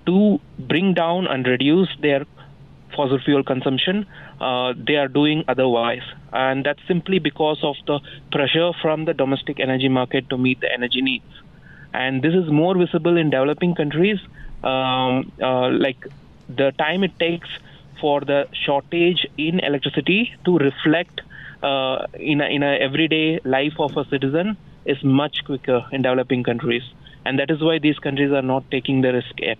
to bring down and reduce their fossil fuel consumption, uh, they are doing otherwise. And that's simply because of the pressure from the domestic energy market to meet the energy needs. And this is more visible in developing countries um, uh, like the time it takes for the shortage in electricity to reflect uh, in a, in a everyday life of a citizen is much quicker in developing countries, and that is why these countries are not taking the risk yet.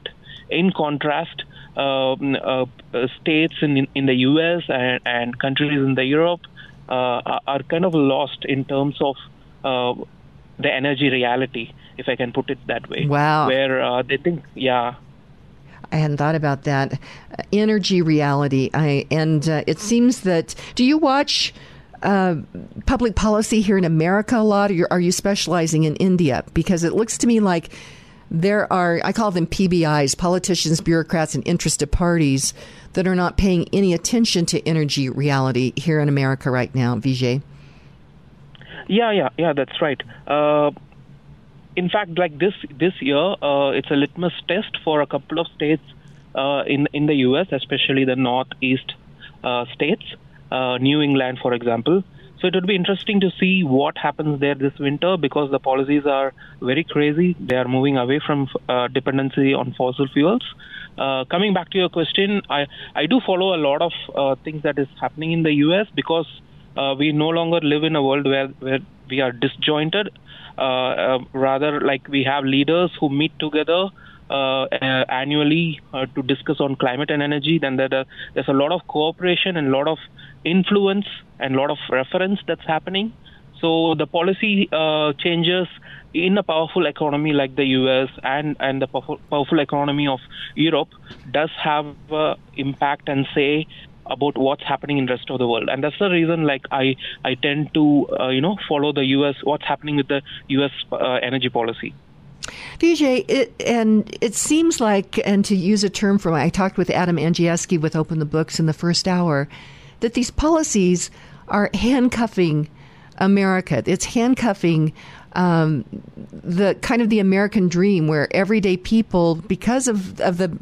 In contrast, um, uh, states in in the U.S. and, and countries in the Europe uh, are kind of lost in terms of uh, the energy reality if I can put it that way. Wow. Where uh, they think, yeah. I hadn't thought about that. Uh, energy reality. I and uh, it seems that. Do you watch uh, public policy here in America a lot, or are you specializing in India? Because it looks to me like there are. I call them PBIs, politicians, bureaucrats, and interested parties that are not paying any attention to energy reality here in America right now. Vijay. Yeah, yeah, yeah. That's right. In fact, like this this year, uh, it's a litmus test for a couple of states uh, in in the U.S., especially the northeast uh, states, uh, New England, for example. So it would be interesting to see what happens there this winter because the policies are very crazy. They are moving away from uh, dependency on fossil fuels. Uh, coming back to your question, I I do follow a lot of things that is happening in the U.S. because we no longer live in a world where where we are disjointed rather like we have leaders who meet together uh, annually to discuss on climate and energy. Then there, there's a lot of cooperation and a lot of influence and a lot of reference that's happening. So the policy uh, changes in a powerful economy like the US and, and the powerful, powerful economy of Europe does have uh, impact and say about what's happening in the rest of the world and that's the reason like i i tend to uh, you know follow the us what's happening with the us uh, energy policy Vijay, it, and it seems like, and to use a term from, I talked with Adam Andrzejewski with Open the Books in the first hour, that these policies are handcuffing America. It's handcuffing um, the kind of the American dream, where everyday people, because of of the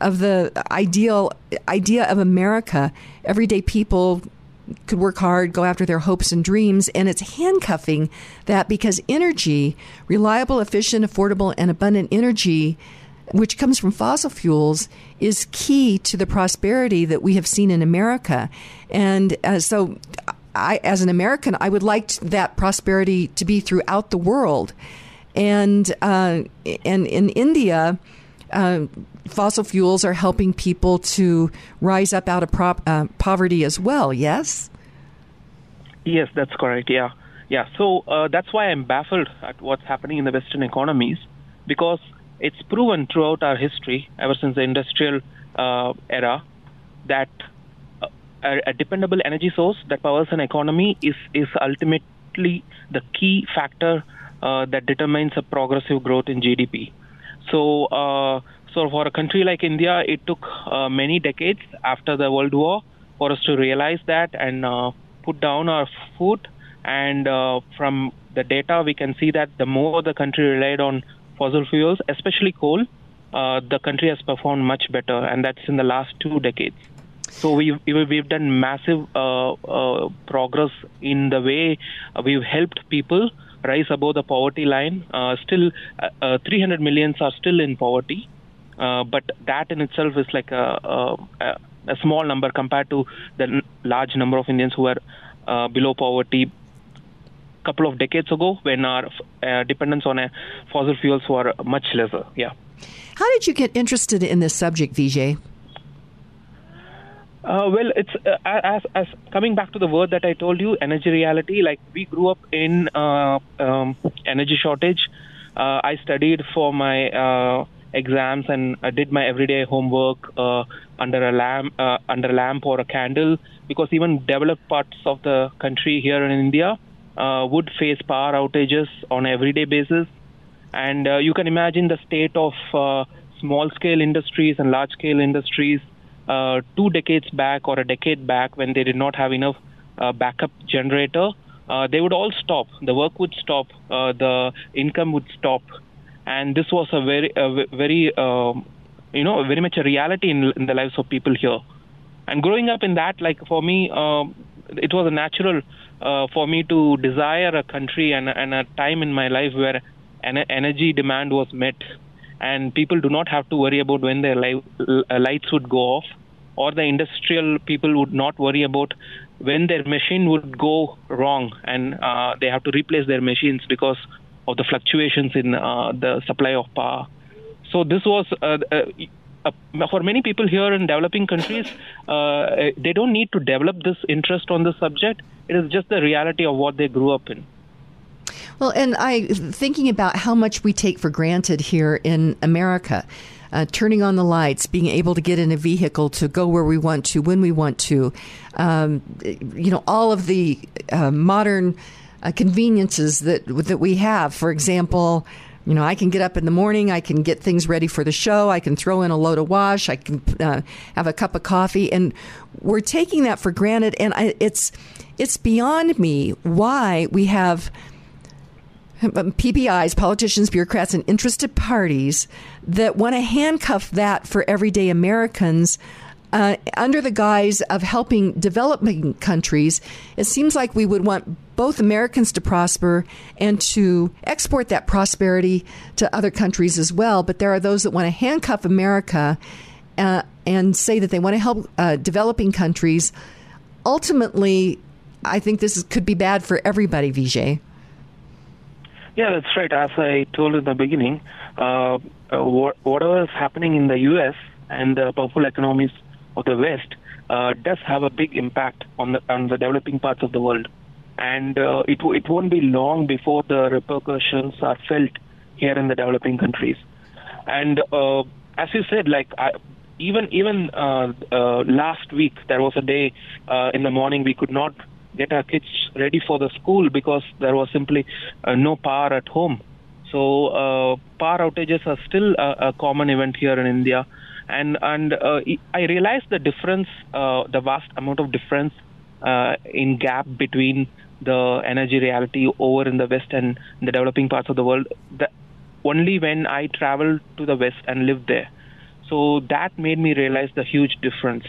of the ideal idea of America, everyday people could work hard, go after their hopes and dreams, and it's handcuffing that because energy, reliable, efficient, affordable, and abundant energy, which comes from fossil fuels, is key to the prosperity that we have seen in America. And uh, so, I, as an American, I would like that prosperity to be throughout the world. And uh, and in India, uh, fossil fuels are helping people to rise up out of prop, uh, poverty as well. Yes. Yes, that's correct. Yeah, yeah. So uh, that's why I'm baffled at what's happening in the Western economies because it's proven throughout our history, ever since the industrial uh, era, that a, a dependable energy source that powers an economy is is ultimately the key factor uh, that determines a progressive growth in GDP. So, uh, so for a country like India, it took uh, many decades after the World War for us to realize that and uh, put down our foot. And uh, from the data, we can see that the more the country relied on fossil fuels, especially coal, uh, the country has performed much better, and that's in the last two decades. So we've we've done massive uh, uh, progress in the way we've helped people rise above the poverty line. Still, uh, uh, 300 millions are still in poverty, uh, but that in itself is like a, a, a, small number compared to the large number of Indians who are below poverty. Couple of decades ago, when our dependence on fossil fuels were much lesser. Yeah. How did you get interested in this subject, Vijay? Uh, well, it's uh, as, as coming back to the word that I told you, energy reality. Like we grew up in uh, um, energy shortage. Uh, I studied for my uh, exams and I did my everyday homework uh, under a lamp, under a lamp or a candle, because even developed parts of the country here in India would face power outages on everyday basis, and you can imagine the state of small-scale industries and large-scale industries uh, two decades back or a decade back when they did not have enough uh, backup generator, uh, they would all stop. The work would stop. Uh, the income would stop, and this was a very, a very, um, you know, very much a reality in, in, the lives of people here. And growing up in that, like for me, um, it was a natural uh, for me to desire a country and, and a time in my life where an energy demand was met and people do not have to worry about when their li- lights would go off or the industrial people would not worry about when their machine would go wrong and uh, they have to replace their machines because of the fluctuations in uh, the supply of power. So this was uh, uh for many people here in developing countries, uh, they don't need to develop this interest on the subject. It is just the reality of what they grew up in. Well, and I thinking about how much we take for granted here in America. Uh, turning on the lights, being able to get in a vehicle to go where we want to, when we want to, um, you know, all of the uh, modern uh, conveniences that that we have. For example, you know, I can get up in the morning, I can get things ready for the show, I can throw in a load of wash, I can uh, have a cup of coffee, and we're taking that for granted. And I, it's it's beyond me why we have PBIs, politicians, bureaucrats, and interested parties that want to handcuff that for everyday Americans uh, under the guise of helping developing countries. It seems like we would want both Americans to prosper and to export that prosperity to other countries as well. But there are those that want to handcuff America uh, and say that they want to help uh, developing countries. Ultimately, I think this is, could be bad for everybody, Vijay. Yeah, that's right. As I told in the beginning, uh, uh, whatever is happening in the U.S. and the powerful economies of the West uh, does have a big impact on the on the developing parts of the world. and uh, it it won't be long before the repercussions are felt here in the developing countries. And uh, as you said, like I, even even uh, uh, last week, there was a day uh, in the morning we could not get our kids ready for the school because there was simply uh, no power at home. So uh, power outages are still a, a common event here in India, and and uh, I realized the difference, uh, the vast amount of difference uh, in gap between the energy reality over in the west and the developing parts of the world. The, only when I traveled to the west and lived there. So that made me realize the huge difference.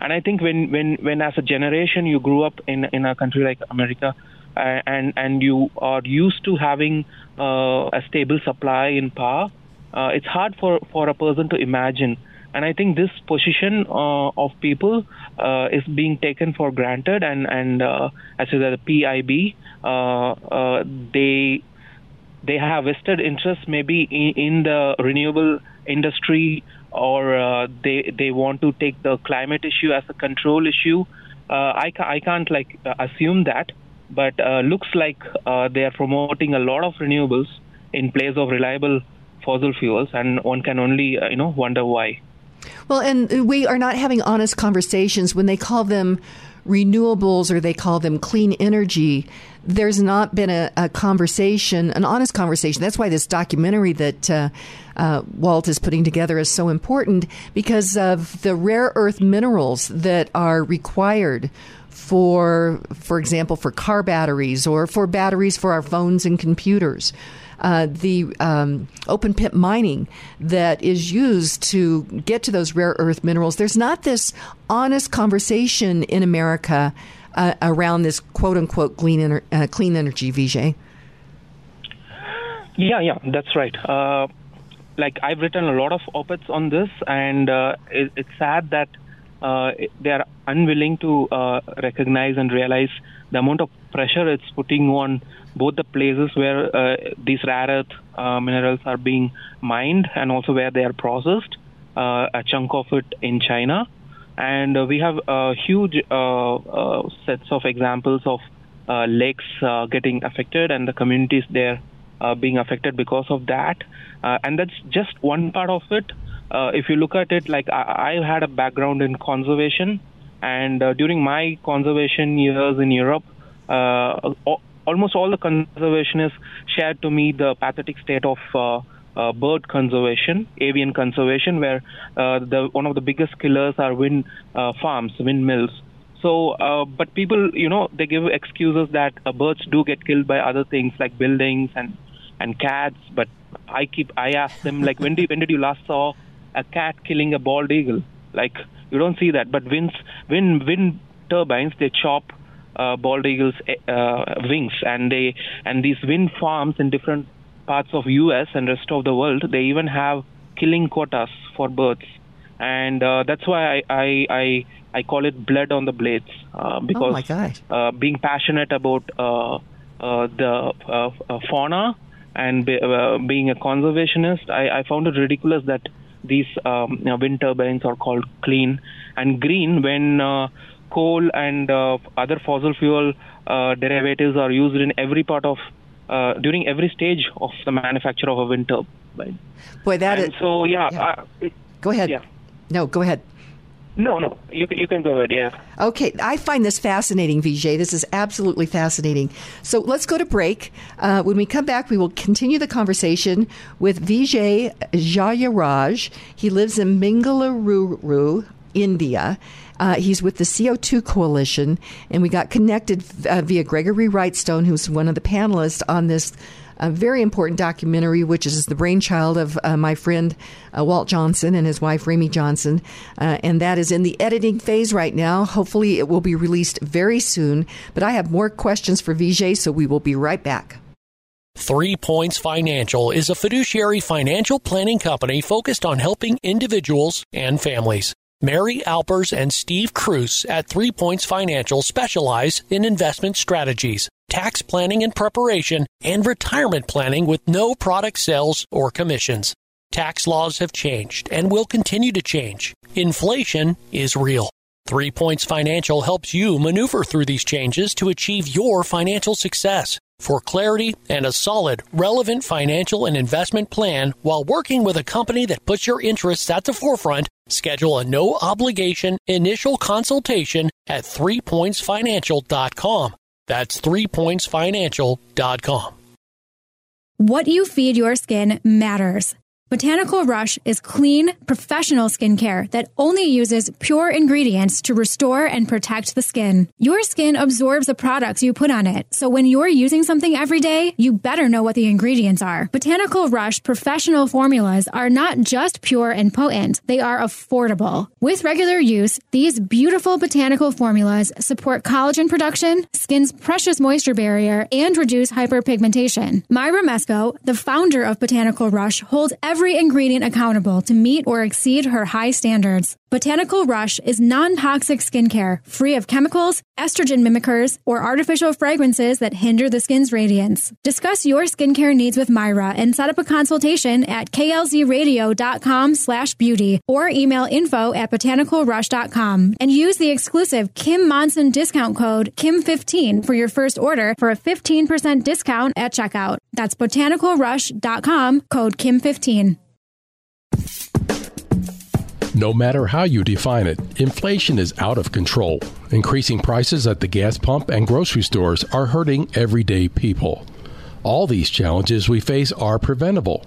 And I think when, when, when as a generation you grew up in, in a country like America uh, and, and you are used to having uh, a stable supply in power, uh, it's hard for, for a person to imagine. And I think this position uh, of people uh, is being taken for granted. And, and uh, as the PIB, they they have vested interests maybe in, in the renewable industry or uh, they they want to take the climate issue as a control issue. Uh, I, ca- I can't like uh, assume that, but uh, looks like uh, they are promoting a lot of renewables in place of reliable fossil fuels, and one can only uh, you know wonder why. Well, and we are not having honest conversations when they call them renewables or they call them clean energy, there's not been a, a conversation, an honest conversation. That's why this documentary that uh, uh, Walt is putting together is so important because of the rare earth minerals that are required for, for example, for car batteries or for batteries for our phones and computers uh, the um, open pit mining that is used to get to those rare earth minerals. There's not this honest conversation in America uh, around this quote unquote clean, ener- uh, clean energy, Vijay. Yeah, yeah, that's right. Uh, like I've written a lot of op-eds on this, and uh, it, it's sad that they are unwilling to recognize and realize the amount of pressure it's putting on both the places where uh, these rare earth uh, minerals are being mined and also where they are processed, uh, a chunk of it in China. And uh, we have uh, huge uh, sets of examples of lakes getting affected and the communities there being affected because of that. and that's just one part of it. if you look at it, like I, I had a background in conservation, and during my conservation years in Europe, uh, almost all the conservationists shared to me the pathetic state of uh, uh, bird conservation, avian conservation, where uh, the one of the biggest killers are wind uh, farms, windmills. So, uh, but people, you know, they give excuses that uh, birds do get killed by other things like buildings and and cats. But I keep, I ask them like, when did when did you last saw a cat killing a bald eagle? Like you don't see that. But winds, wind wind turbines, they chop uh, bald eagles' uh, wings, and they and these wind farms in different parts of U.S. and rest of the world, they even have killing quotas for birds, and uh, that's why I, I I I call it blood on the blades uh, because oh my God. Uh, being passionate about uh, uh, the uh, uh, fauna and be, uh, being a conservationist, I, I found it ridiculous that these um, you know, wind turbines are called clean and green when uh, coal and uh, other fossil fuel uh, derivatives are used in every part of uh, during every stage of the manufacture of a wind turbine. Boy, that and is, so yeah. yeah. Uh, it, go ahead. Yeah. No, go ahead. No, no, you you can go ahead. Yeah. Okay, I find this fascinating, Vijay. This is absolutely fascinating. So let's go to break. Uh, when we come back, we will continue the conversation with Vijay Jayaraj. He lives in Bengaluru, India. Uh, he's with the CO2 Coalition, and we got connected uh, via Gregory Wrightstone, who's one of the panelists on this uh, very important documentary, which is the brainchild of uh, my friend uh, Walt Johnson and his wife Rami Johnson. Uh, and that is in the editing phase right now. Hopefully, it will be released very soon. But I have more questions for Vijay, so we will be right back. Three Points Financial is a fiduciary financial planning company focused on helping individuals and families. Mary Alpers and Steve Cruz at Three Points Financial specialize in investment strategies, tax planning and preparation, and retirement planning with no product sales or commissions. Tax laws have changed and will continue to change. Inflation is real. Three Points Financial helps you maneuver through these changes to achieve your financial success. For clarity and a solid, relevant financial and investment plan while working with a company that puts your interests at the forefront, schedule a no obligation initial consultation at threepointsfinancial.com. That's threepointsfinancial.com. What you feed your skin matters. Botanical Rush is clean, professional skincare that only uses pure ingredients to restore and protect the skin. Your skin absorbs the products you put on it, so when you're using something every day, you better know what the ingredients are. Botanical Rush professional formulas are not just pure and potent, they are affordable. With regular use, these beautiful botanical formulas support collagen production, skin's precious moisture barrier, and reduce hyperpigmentation. Myra Mesko, the founder of Botanical Rush, holds every every ingredient accountable to meet or exceed her high standards. Botanical Rush is non-toxic skincare, free of chemicals, estrogen mimickers, or artificial fragrances that hinder the skin's radiance. Discuss your skincare needs with Myra and set up a consultation at klzradio.com slash beauty or email info at botanicalrush.com and use the exclusive Kim Monson discount code KIM15 for your first order for a 15% discount at checkout. That's botanicalrush.com, code KIM15. No matter how you define it, inflation is out of control. Increasing prices at the gas pump and grocery stores are hurting everyday people. All these challenges we face are preventable.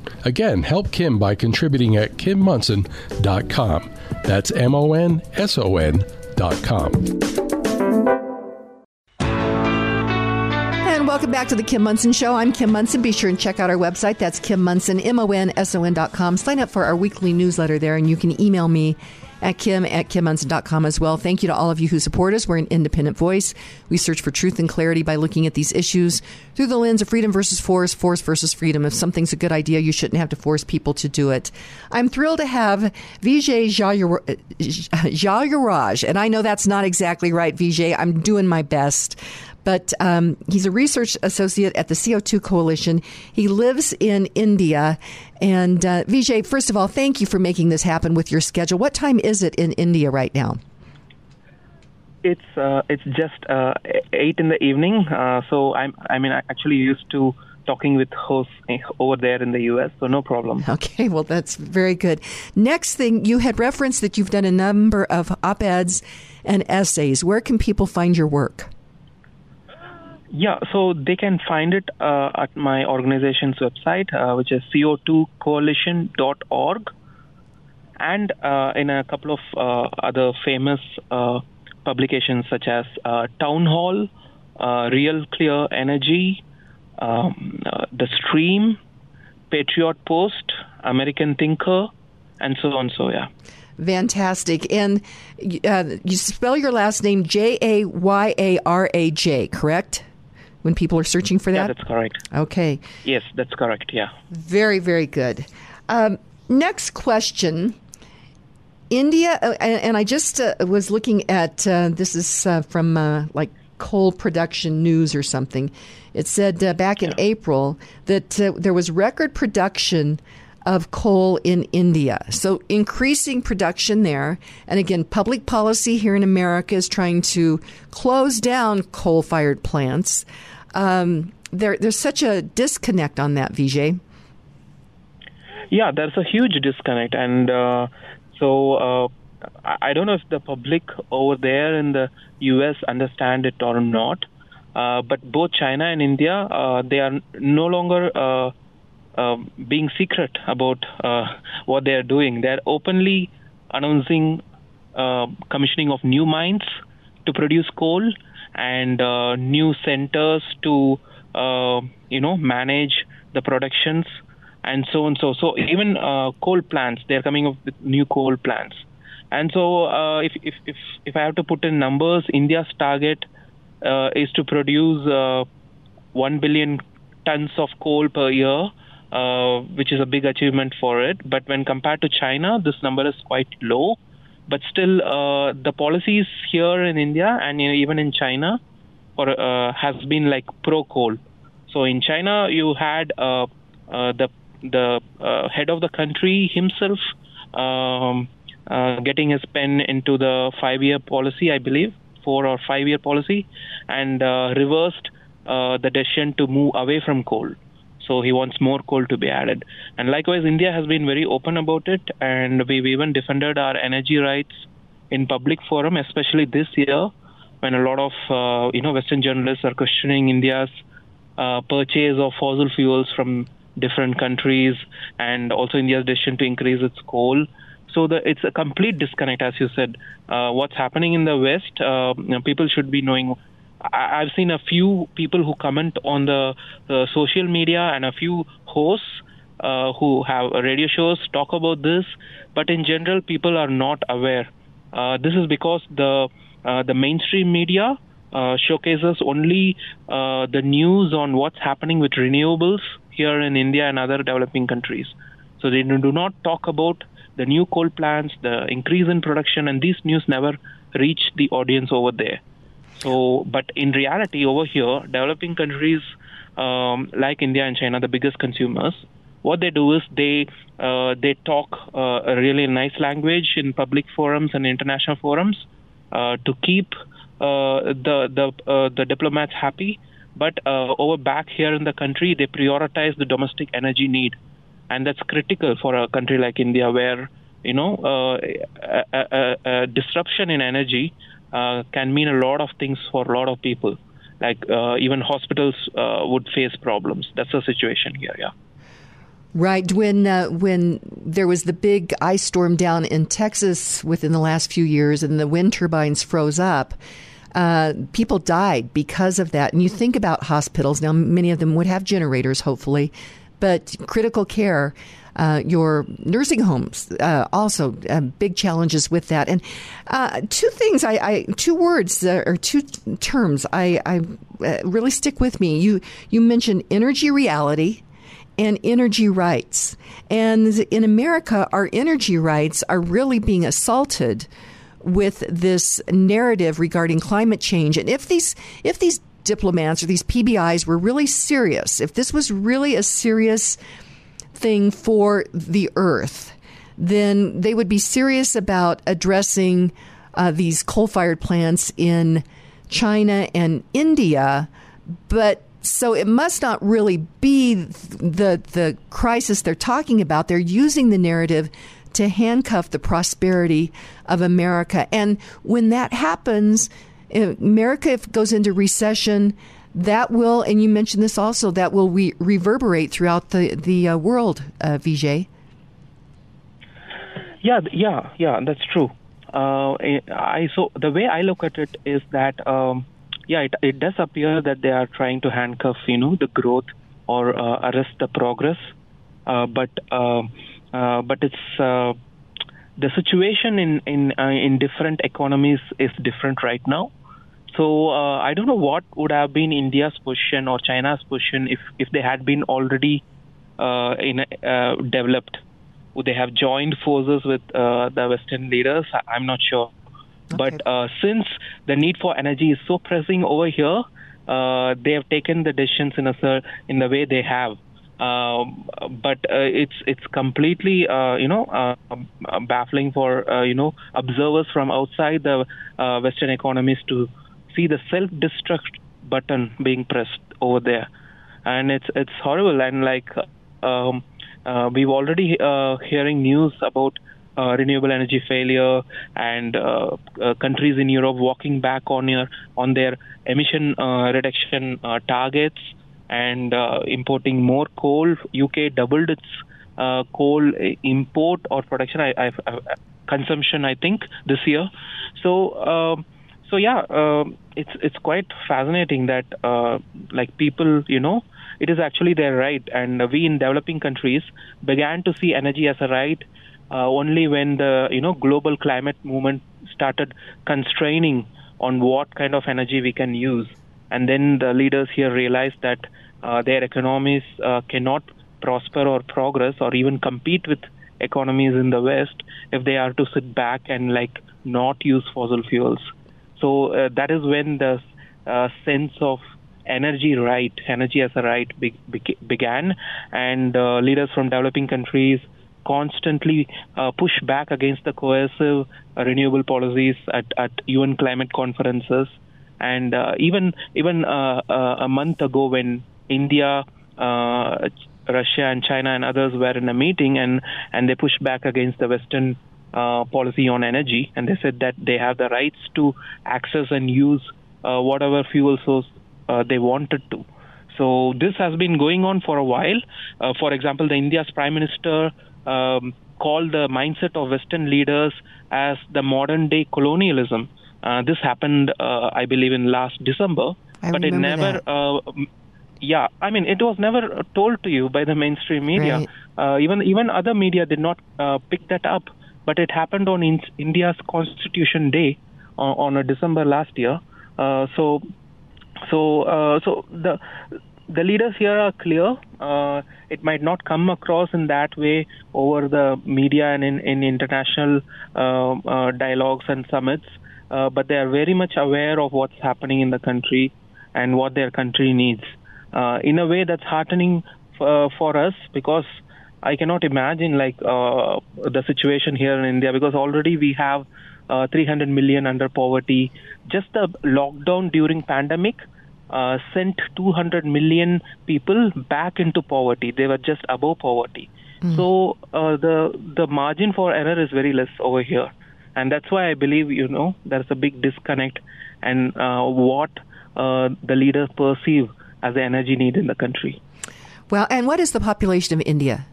Again, help Kim by contributing at kimmonson.com. That's M O N S O N dot com. And welcome back to the Kim Monson Show. I'm Kim Monson. Be sure and check out our website. That's Kim Monson, M O N S O N dot com. Sign up for our weekly newsletter there, and you can email me at kim at kimmonson.com as well. Thank you to all of you who support us. We're an independent voice. We search for truth and clarity by looking at these issues through the lens of freedom versus force, force versus freedom. If something's a good idea, you shouldn't have to force people to do it. I'm thrilled to have Vijay Jayawaraj, uh, and I know that's not exactly right, Vijay. I'm doing my best but um, he's a research associate at the CO2 Coalition. He lives in India. And uh, Vijay, first of all, thank you for making this happen with your schedule. What time is it in India right now? It's uh, it's just uh, eight in the evening. Uh, so I'm I mean I actually used to talking with hosts over there in the U.S. So no problem. Okay, well that's very good. Next thing, you had referenced that you've done a number of op-eds and essays. Where can people find your work? Yeah, so they can find it uh, at my organization's website, uh, which is co2coalition.org, and uh, in a couple of uh, other famous uh, publications such as uh, Town Hall, Real Clear Energy, um, The Stream, Patriot Post, American Thinker, and so on. So, yeah. Fantastic. And you spell your last name J A Y A R A J, correct? When people are searching for that? Yeah, that's correct. Okay. Yes, that's correct. Yeah. Very, very good. Um, next question. India, uh, and I just uh, was looking at uh, this is uh, from uh, like coal production news or something. It said uh, back in yeah. April that there was record production of coal in India. So increasing production there. And again, public policy here in America is trying to close down coal fired plants. Um, there, there's such a disconnect on that, Vijay. Yeah, there's a huge disconnect. And uh, so uh, I don't know if the public over there in the U.S. understand it or not. Uh, but both China and India, uh, they are no longer uh, uh, being secret about uh, what they are doing. They are openly announcing uh, commissioning of new mines to produce coal and uh, new centers to uh, you know manage the productions and so on. So so even uh, coal plants they are coming up with new coal plants. And so if, if if if I have to put in numbers India's target uh, is to produce uh, 1 billion tons of coal per year, uh, which is a big achievement for it. But when compared to China, this number is quite low. But still, uh, the policies here in India and even in China for, uh, has been like pro coal. So in China, you had uh, uh, the the head of the country himself um, getting his pen into the five-year policy, I believe, four or five-year policy, and reversed the decision to move away from coal. So he wants more coal to be added. And likewise, India has been very open about it, and we've even defended our energy rights in public forum, especially this year, when a lot of uh, you know Western journalists are questioning India's uh, purchase of fossil fuels from different countries, and also India's decision to increase its coal. So the, it's a complete disconnect, as you said. Uh, what's happening in the West, uh, people should be knowing. I, I've seen a few people who comment on the uh, social media and a few hosts uh, who have radio shows talk about this, but in general, people are not aware. Uh, this is because the uh, the mainstream media uh, showcases only uh, the news on what's happening with renewables here in India and other developing countries. So they do not talk about the new coal plants, the increase in production, and these news never reach the audience over there. So, but in reality, over here, developing countries um, like India and China, the biggest consumers, what they do is they uh, they talk uh, a really nice language in public forums and international forums uh, to keep uh, the the uh, the diplomats happy. But uh, over back here in the country, they prioritize the domestic energy need, and that's critical for a country like India, where you know a, a, a, disruption in energy can mean a lot of things for a lot of people. Like even hospitals would face problems. That's the situation here. Yeah. Right when uh, when there was the big ice storm down in Texas within the last few years, and the wind turbines froze up, uh, people died because of that. And you think about hospitals now; many of them would have generators, hopefully, but critical care. Uh, your nursing homes uh, also uh, big challenges with that. And uh, two things, I, I two words or two terms, I, I really stick with me. You you mentioned energy reality and energy rights. And in America, our energy rights are really being assaulted with this narrative regarding climate change. And if these if these diplomats or these PBIs were really serious, if this was really a serious thing for the earth, then they would be serious about addressing uh, these coal fired plants in China and India. But so it must not really be the the crisis they're talking about. They're using the narrative to handcuff the prosperity of America. And when that happens, America goes into recession. That will, and you mentioned this also, that will re- reverberate throughout the the uh, world, uh, Vijay. Yeah, yeah, yeah. That's true. Uh, I so the way I look at it is that um, yeah, it, it does appear that they are trying to handcuff, you know, the growth or uh, arrest the progress. Uh, but uh, uh but it's uh, the situation in in uh, in different economies is different right now. So I don't know what would have been India's position or China's position if if they had been already in developed. Would they have joined forces with the Western leaders? I'm not sure. But uh, since the need for energy is so pressing over here, uh, they have taken the decisions in a in the way they have. Um, but uh, it's it's completely uh, you know uh, baffling for uh, you know observers from outside the Western economies to see the self-destruct button being pressed over there, and it's it's horrible. And like um, we've already hearing news about uh, renewable energy failure and uh, uh, countries in Europe walking back on your on their emission uh, reduction uh, targets and uh, importing more coal. UK doubled its coal import or production I, I, consumption, I think, this year. So. Um, so yeah, um, it's it's quite fascinating that like people, you know, it is actually their right, and we in developing countries began to see energy as a right uh, only when the you know global climate movement started constraining on what kind of energy we can use. And then the leaders here realized that uh, their economies uh, cannot prosper or progress or even compete with economies in the West if they are to sit back and like not use fossil fuels. So uh, that is when the uh, sense of energy right, energy as a right, be- be- began, and uh, leaders from developing countries constantly uh, push back against the coercive uh, renewable policies at, at UN climate conferences, and uh, even even uh, uh, a month ago when India. Russia and China and others were in a meeting and, and they pushed back against the Western policy on energy and they said that they have the rights to access and use whatever fuel source uh, they wanted to. So this has been going on for a while. Uh, for example, the India's prime minister um, called the mindset of Western leaders as the modern day colonialism. Uh, this happened, uh, I believe, in last December, I but it never. Uh, yeah, I mean, it was never told to you by the mainstream media. Right. Uh, even even other media did not uh, pick that up. But it happened on in- India's Constitution Day on, on a December last year. Uh, so so, uh, so the the leaders here are clear. Uh, it might not come across in that way over the media and in, in international uh, uh, dialogues and summits, uh, but they are very much aware of what's happening in the country and what their country needs. Uh, in a way that's heartening for, for us because I cannot imagine like uh, the situation here in India because already we have uh, 300 million under poverty. Just the lockdown during pandemic uh, sent 200 million people back into poverty. They were just above poverty. So uh, the the margin for error is very less over here, and that's why I believe you know there's a big disconnect and uh, what uh, the leaders perceive as the energy need in the country. Well, and what is the population of India?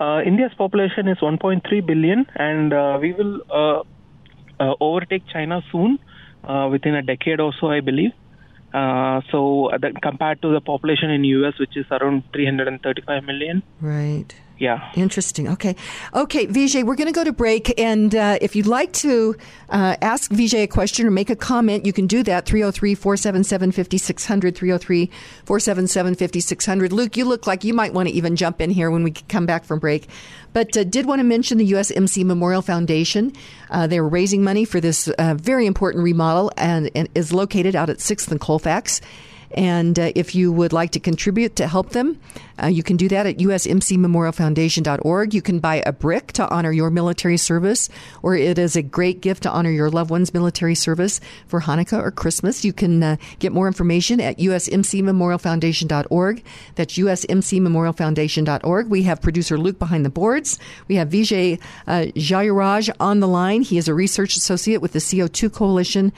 Uh, India's population is 1.3 billion, and uh, we will uh, overtake China soon, within a decade or so, I believe. Uh, so that compared to the population in US, which is around 335 million. Right. Yeah. Interesting. Okay. Okay, Vijay, we're going to go to break. And uh, if you'd like to uh, ask Vijay a question or make a comment, you can do that 303 477 5600. 303 477 5600. Luke, you look like you might want to even jump in here when we come back from break. But uh, did want to mention the USMC Memorial Foundation. Uh, they're raising money for this uh, very important remodel and, and is located out at 6th and Colfax. And uh, if you would like to contribute to help them, uh, you can do that at usmcmemorialfoundation.org. You can buy a brick to honor your military service, or it is a great gift to honor your loved one's military service for Hanukkah or Christmas. You can uh, get more information at usmcmemorialfoundation.org. That's usmcmemorialfoundation.org. We have producer Luke behind the boards. We have Vijay uh, Jayaraj on the line. He is a research associate with the CO2 Coalition.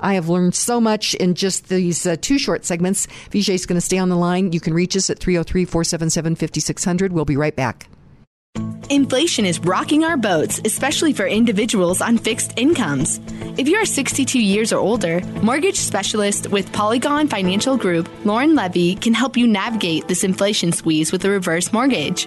I have learned so much in just these uh, two short segments. Vijay is going to stay on the line. You can reach us at 303 477 5600. We'll be right back. Inflation is rocking our boats, especially for individuals on fixed incomes. If you are 62 years or older, mortgage specialist with Polygon Financial Group, Lauren Levy, can help you navigate this inflation squeeze with a reverse mortgage.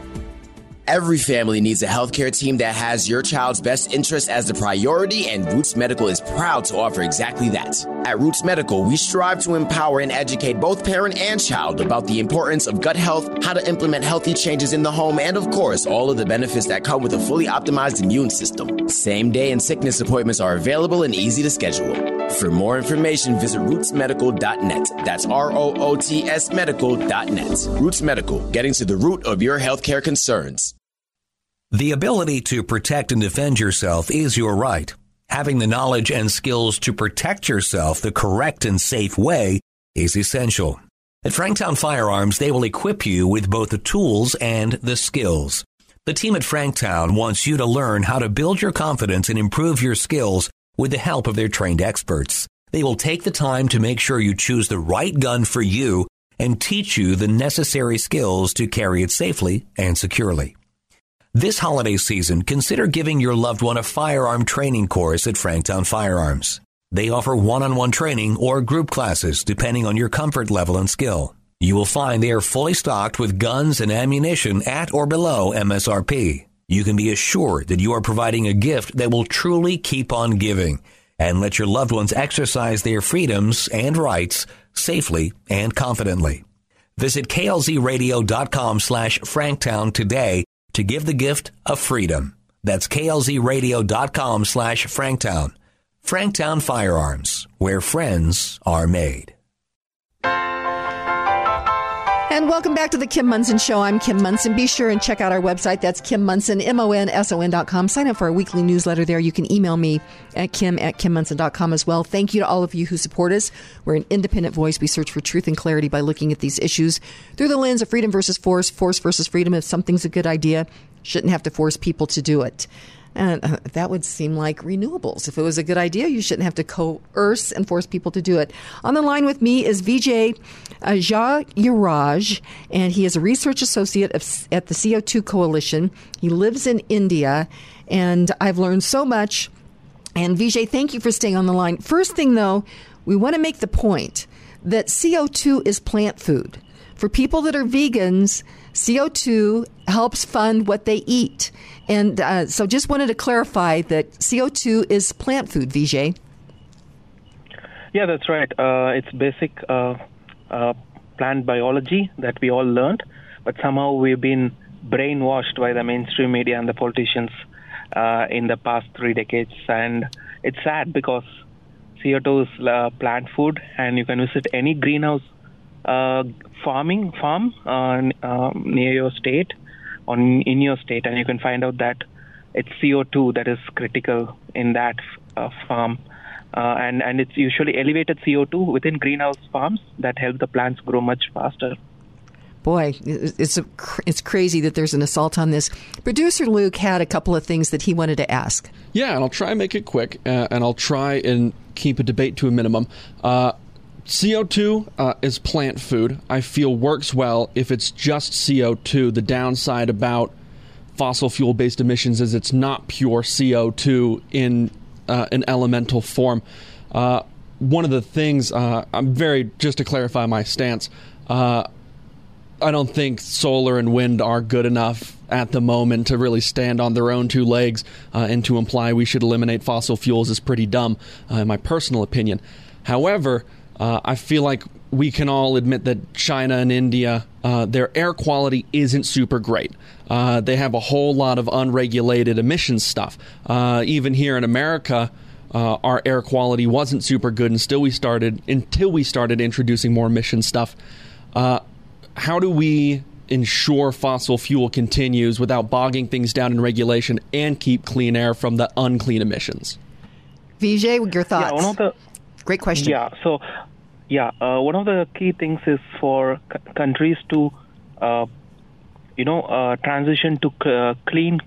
Every family needs a healthcare team that has your child's best interest as the priority, and Roots Medical is proud to offer exactly that. At Roots Medical, we strive to empower and educate both parent and child about the importance of gut health, how to implement healthy changes in the home, and of course, all of the benefits that come with a fully optimized immune system. Same day and sickness appointments are available and easy to schedule. For more information, visit rootsmedical.net. That's R O O T S medical.net. Roots Medical, getting to the root of your healthcare concerns. The ability to protect and defend yourself is your right. Having the knowledge and skills to protect yourself the correct and safe way is essential. At Franktown Firearms, they will equip you with both the tools and the skills. The team at Franktown wants you to learn how to build your confidence and improve your skills with the help of their trained experts. They will take the time to make sure you choose the right gun for you and teach you the necessary skills to carry it safely and securely. This holiday season, consider giving your loved one a firearm training course at Franktown Firearms. They offer one-on-one training or group classes depending on your comfort level and skill. You will find they are fully stocked with guns and ammunition at or below MSRP. You can be assured that you are providing a gift that will truly keep on giving and let your loved ones exercise their freedoms and rights safely and confidently. Visit klzradio.com slash franktown today to give the gift of freedom. That's klzradio.com slash franktown. Franktown Firearms, where friends are made. And welcome back to the Kim Monson Show. I'm Kim Monson. Be sure and check out our website. That's Kim Monson, M-O-N-S-O-N dot com. Sign up for our weekly newsletter there. You can email me at kim at kimmonson.com as well. Thank you to all of you who support us. We're an independent voice. We search for truth and clarity by looking at these issues through the lens of freedom versus force, force versus freedom. If something's a good idea, shouldn't have to force people to do it. And uh, that would seem like renewables. If it was a good idea, you shouldn't have to coerce and force people to do it. On the line with me is Vijay uh, Jayaraj, and he is a research associate of, at the CO2 Coalition. He lives in India, and I've learned so much. And Vijay, thank you for staying on the line. First thing, though, we want to make the point that CO2 is plant food. For people that are vegans, CO2 helps fund what they eat. And uh, so just wanted to clarify that CO2 is plant food, Vijay. Yeah, that's right. Uh, it's basic uh, uh, plant biology that we all learned, but somehow we've been brainwashed by the mainstream media and the politicians uh, in the past three decades. And it's sad because CO2 is uh, plant food, and you can visit any greenhouse uh, farming farm uh, uh, near your state on in your state, and you can find out that it's CO2 that is critical in that uh, farm. Uh, and and it's usually elevated CO2 within greenhouse farms that help the plants grow much faster. Boy, it's a, it's crazy that there's an assault on this. Producer Luke had a couple of things that he wanted to ask. Yeah, and I'll try and make it quick, uh, and I'll try and keep a debate to a minimum. Uh, CO2 uh, is plant food. I feel works well if it's just CO2. The downside about fossil fuel based emissions is it's not pure CO2 in uh, an elemental form. Uh, one of the things, uh, I'm very, just to clarify my stance, uh, I don't think solar and wind are good enough at the moment to really stand on their own two legs, uh, and to imply we should eliminate fossil fuels is pretty dumb, in my personal opinion. However, I feel like we can all admit that China and India, uh, their air quality isn't super great. Uh, they have a whole lot of unregulated emissions stuff. Uh, even here in America, uh, our air quality wasn't super good, and still we started until we started introducing more emission stuff. Uh, how do we ensure fossil fuel continues without bogging things down in regulation and keep clean air from the unclean emissions? Vijay, your thoughts? Yeah, one of the Great question. Yeah, so yeah, uh, one of the key things is for c- countries to, uh, you know, uh, transition to c- uh, clean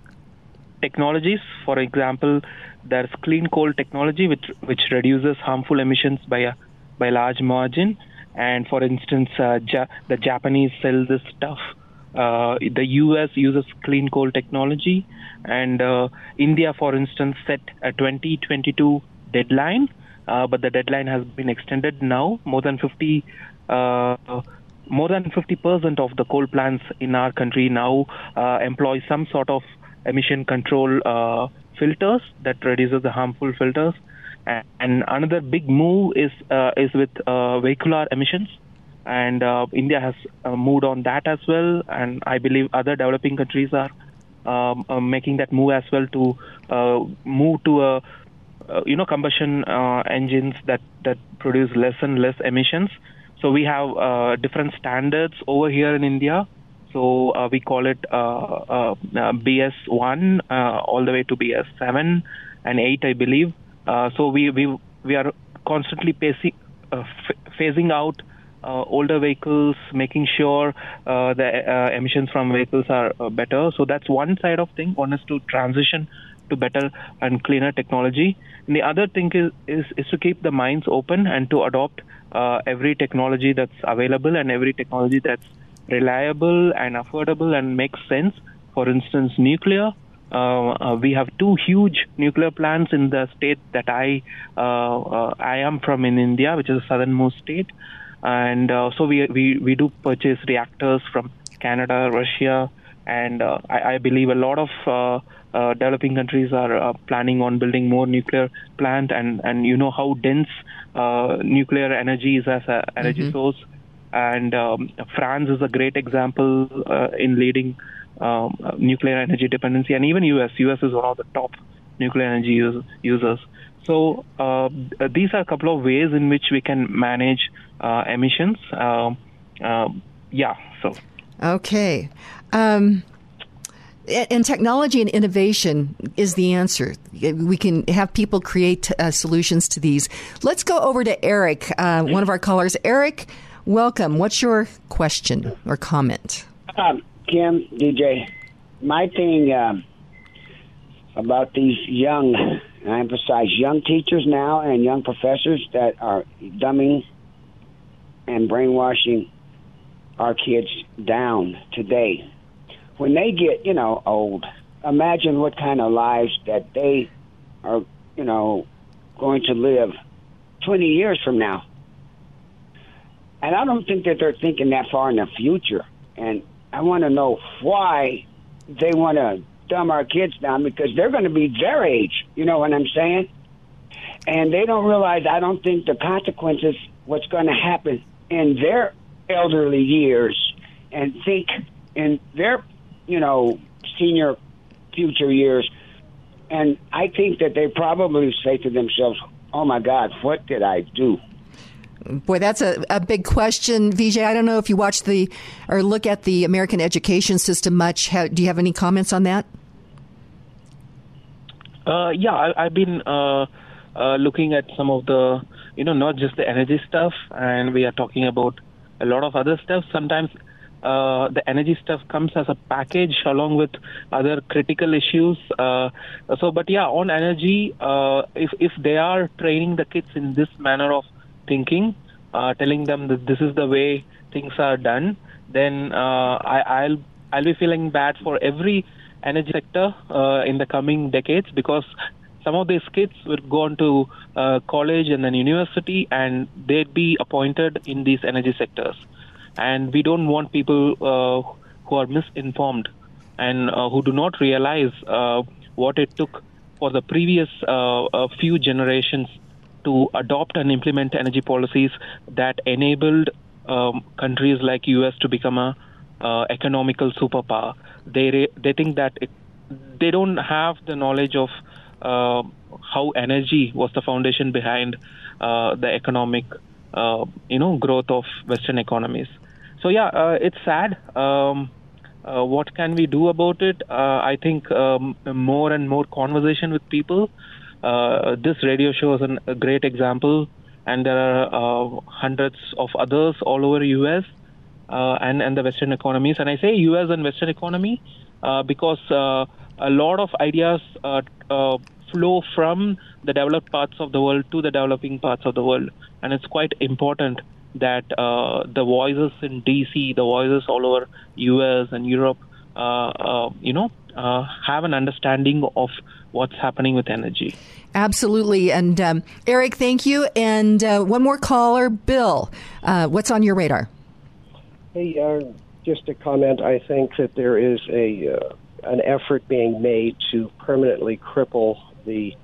technologies. For example, there's clean coal technology, which which reduces harmful emissions by a by large margin. And for instance, uh, ja- the Japanese sell this stuff. Uh, the U.S. uses clean coal technology, and India, for instance, set a 2022 deadline uh, but the deadline has been extended now. More than 50, uh, more than 50 percent of the coal plants in our country now uh, employ some sort of emission control uh, filters that reduces the harmful filters. And, and another big move is uh, is with uh, vehicular emissions. And India has moved on that as well, and I believe other developing countries are um, making that move as well to move to a uh, you know combustion uh, engines that that produce less and less emissions. So we have uh, different standards over here in India. So uh, we call it uh, uh, BS1 all the way to BS7 and 8, I believe. so we we we are constantly pacing, phasing out older vehicles, making sure the emissions from vehicles are better. So that's one side of thing. One is to transition to better and cleaner technology. And the other thing is, is, is to keep the minds open and to adopt uh, every technology that's available and every technology that's reliable and affordable and makes sense. For instance, nuclear. Uh, uh, we have two huge nuclear plants in the state that I uh, uh, I am from in India, which is the southernmost state, and uh, so we, we we do purchase reactors from Canada, Russia, and I, I believe a lot of uh, developing countries are uh, planning on building more nuclear plant, and and you know how dense uh, nuclear energy is as an energy Mhm. source, and um, France is a great example uh, in leading um, nuclear energy dependency, and even US. US is one of the top nuclear energy use, users. So uh, these are a couple of ways in which we can manage uh, emissions. Um uh, yeah, so. Okay. Um, and technology and innovation is the answer. We can have people create uh, solutions to these. Let's go over to Eric, uh, one of our callers. Eric, welcome. What's your question or comment? Um, Kim, DJ, my thing um, about these young, I emphasize young teachers now and young professors that are dumbing and brainwashing our kids down today. When they get, you know, old, imagine what kind of lives that they are, you know, going to live 20 years from now. And I don't think that they're thinking that far in the future. And I want to know why they want to dumb our kids down because they're going to be their age. You know what I'm saying? And they don't realize, I don't think the consequences, what's going to happen in their elderly years and think in their, you know, senior future years. And I think that they probably say to themselves, oh my God, what did I do? Boy, that's a, a big question, Vijay. I don't know if you watch the or look at the American education system much. How, do you have any comments on that? Uh, yeah, I, I've been uh, uh, looking at some of the, you know, not just the energy stuff, and we are talking about a lot of other stuff. Sometimes uh, the energy stuff comes as a package along with other critical issues. Uh, so, but yeah, on energy, uh, if if they are training the kids in this manner of thinking, uh, telling them that this is the way things are done, then uh, I, I'll I'll be feeling bad for every energy sector uh, in the coming decades because some of these kids will go on to uh, college and then university and they'd be appointed in these energy sectors. And we don't want people uh, who are misinformed and uh, who do not realize uh, what it took for the previous few generations to adopt and implement energy policies that enabled um, countries like US to become a uh, economical superpower. They re- they think that it, they don't have the knowledge of uh, how energy was the foundation behind uh, the economic you know growth of Western economies. So yeah, uh, it's sad. Um, uh, what can we do about it? Uh, I think um, more and more conversation with people. Uh, this radio show is an, a great example, and there are uh, hundreds of others all over U.S. Uh, and and the Western economies. And I say U.S. and Western economy because a lot of ideas flow from the developed parts of the world to the developing parts of the world, and it's quite important that uh, the voices in DC, the voices all over U.S. and Europe, uh, uh, you know, uh, have an understanding of what's happening with energy. Absolutely. And um, Eric, thank you. And uh, one more caller, Bill. Uh, what's on your radar? Hey, uh, just a comment. I think that there is a uh, an effort being made to permanently cripple the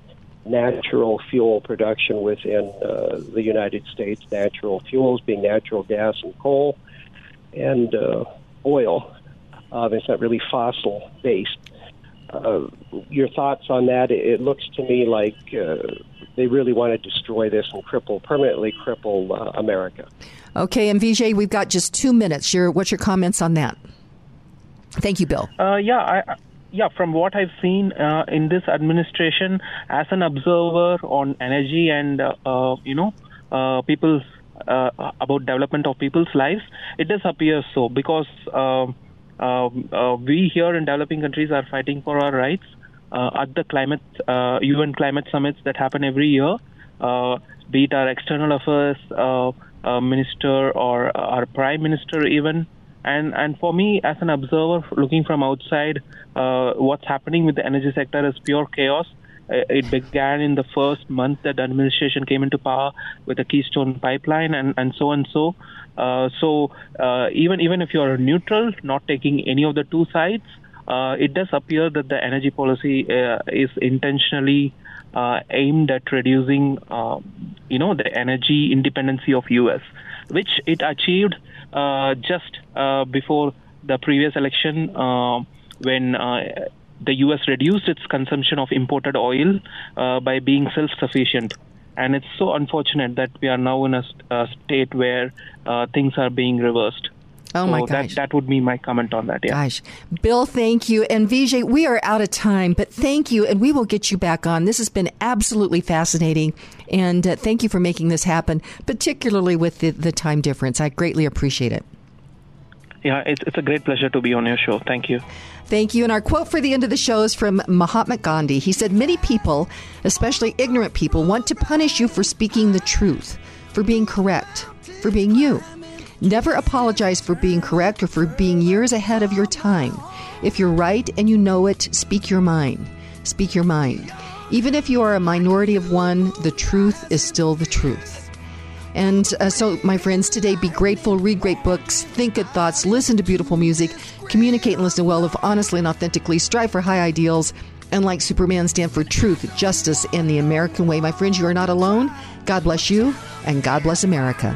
natural fuel production within uh, the United States. Natural fuels being natural gas and coal and uh, oil. Uh, it's not really fossil based. Uh, your thoughts on that? It, it looks to me like uh, they really want to destroy this and cripple permanently cripple uh, America. Okay, and Vijay, we've got just two minutes. Your, what's your comments on that? Thank you, Bill. Uh, yeah, I, I- yeah. From what I've seen uh, in this administration, as an observer on energy and uh, uh, you know uh, people's uh, about development of people's lives, it does appear so because um um, uh, we here in developing countries are fighting for our rights. at the climate UN climate summits that happen every year, be it our external affairs minister or our prime minister even. And and for me, as an observer looking from outside, uh, what's happening with the energy sector is pure chaos. Uh, It began in the first month that the administration came into power with the Keystone pipeline and, and so and so. Uh, so uh, even even if you're neutral, not taking any of the two sides, uh, it does appear that the energy policy uh, is intentionally uh, aimed at reducing, uh, you know, the energy independency of U.S., which it achieved uh, just uh, before the previous election uh, when. The U.S. reduced its consumption of imported oil by being self-sufficient, and it's so unfortunate that we are now in a, a state where uh, things are being reversed. Oh, so my That, gosh. that would be my comment on that. Yeah. Gosh. Bill, thank you. And Vijay, we are out of time, but thank you. And we will get you back on. This has been absolutely fascinating. And uh, thank you for making this happen, particularly with the, the time difference. I greatly appreciate it. Yeah, it's, it's a great pleasure to be on your show. Thank you. Thank you. And our quote for the end of the show is from Mahatma Gandhi. He said, Many people, especially ignorant people, want to punish you for speaking the truth, for being correct, for being you. Never apologize for being correct or for being years ahead of your time. If you're right and you know it, speak your mind. Speak your mind. Even if you are a minority of one, the truth is still the truth. And uh, so, my friends, today be grateful, read great books, think good thoughts, listen to beautiful music, communicate and listen well, live honestly and authentically, strive for high ideals, and like Superman, stand for truth, justice, and the American way. My friends, you are not alone. God bless you, and God bless America.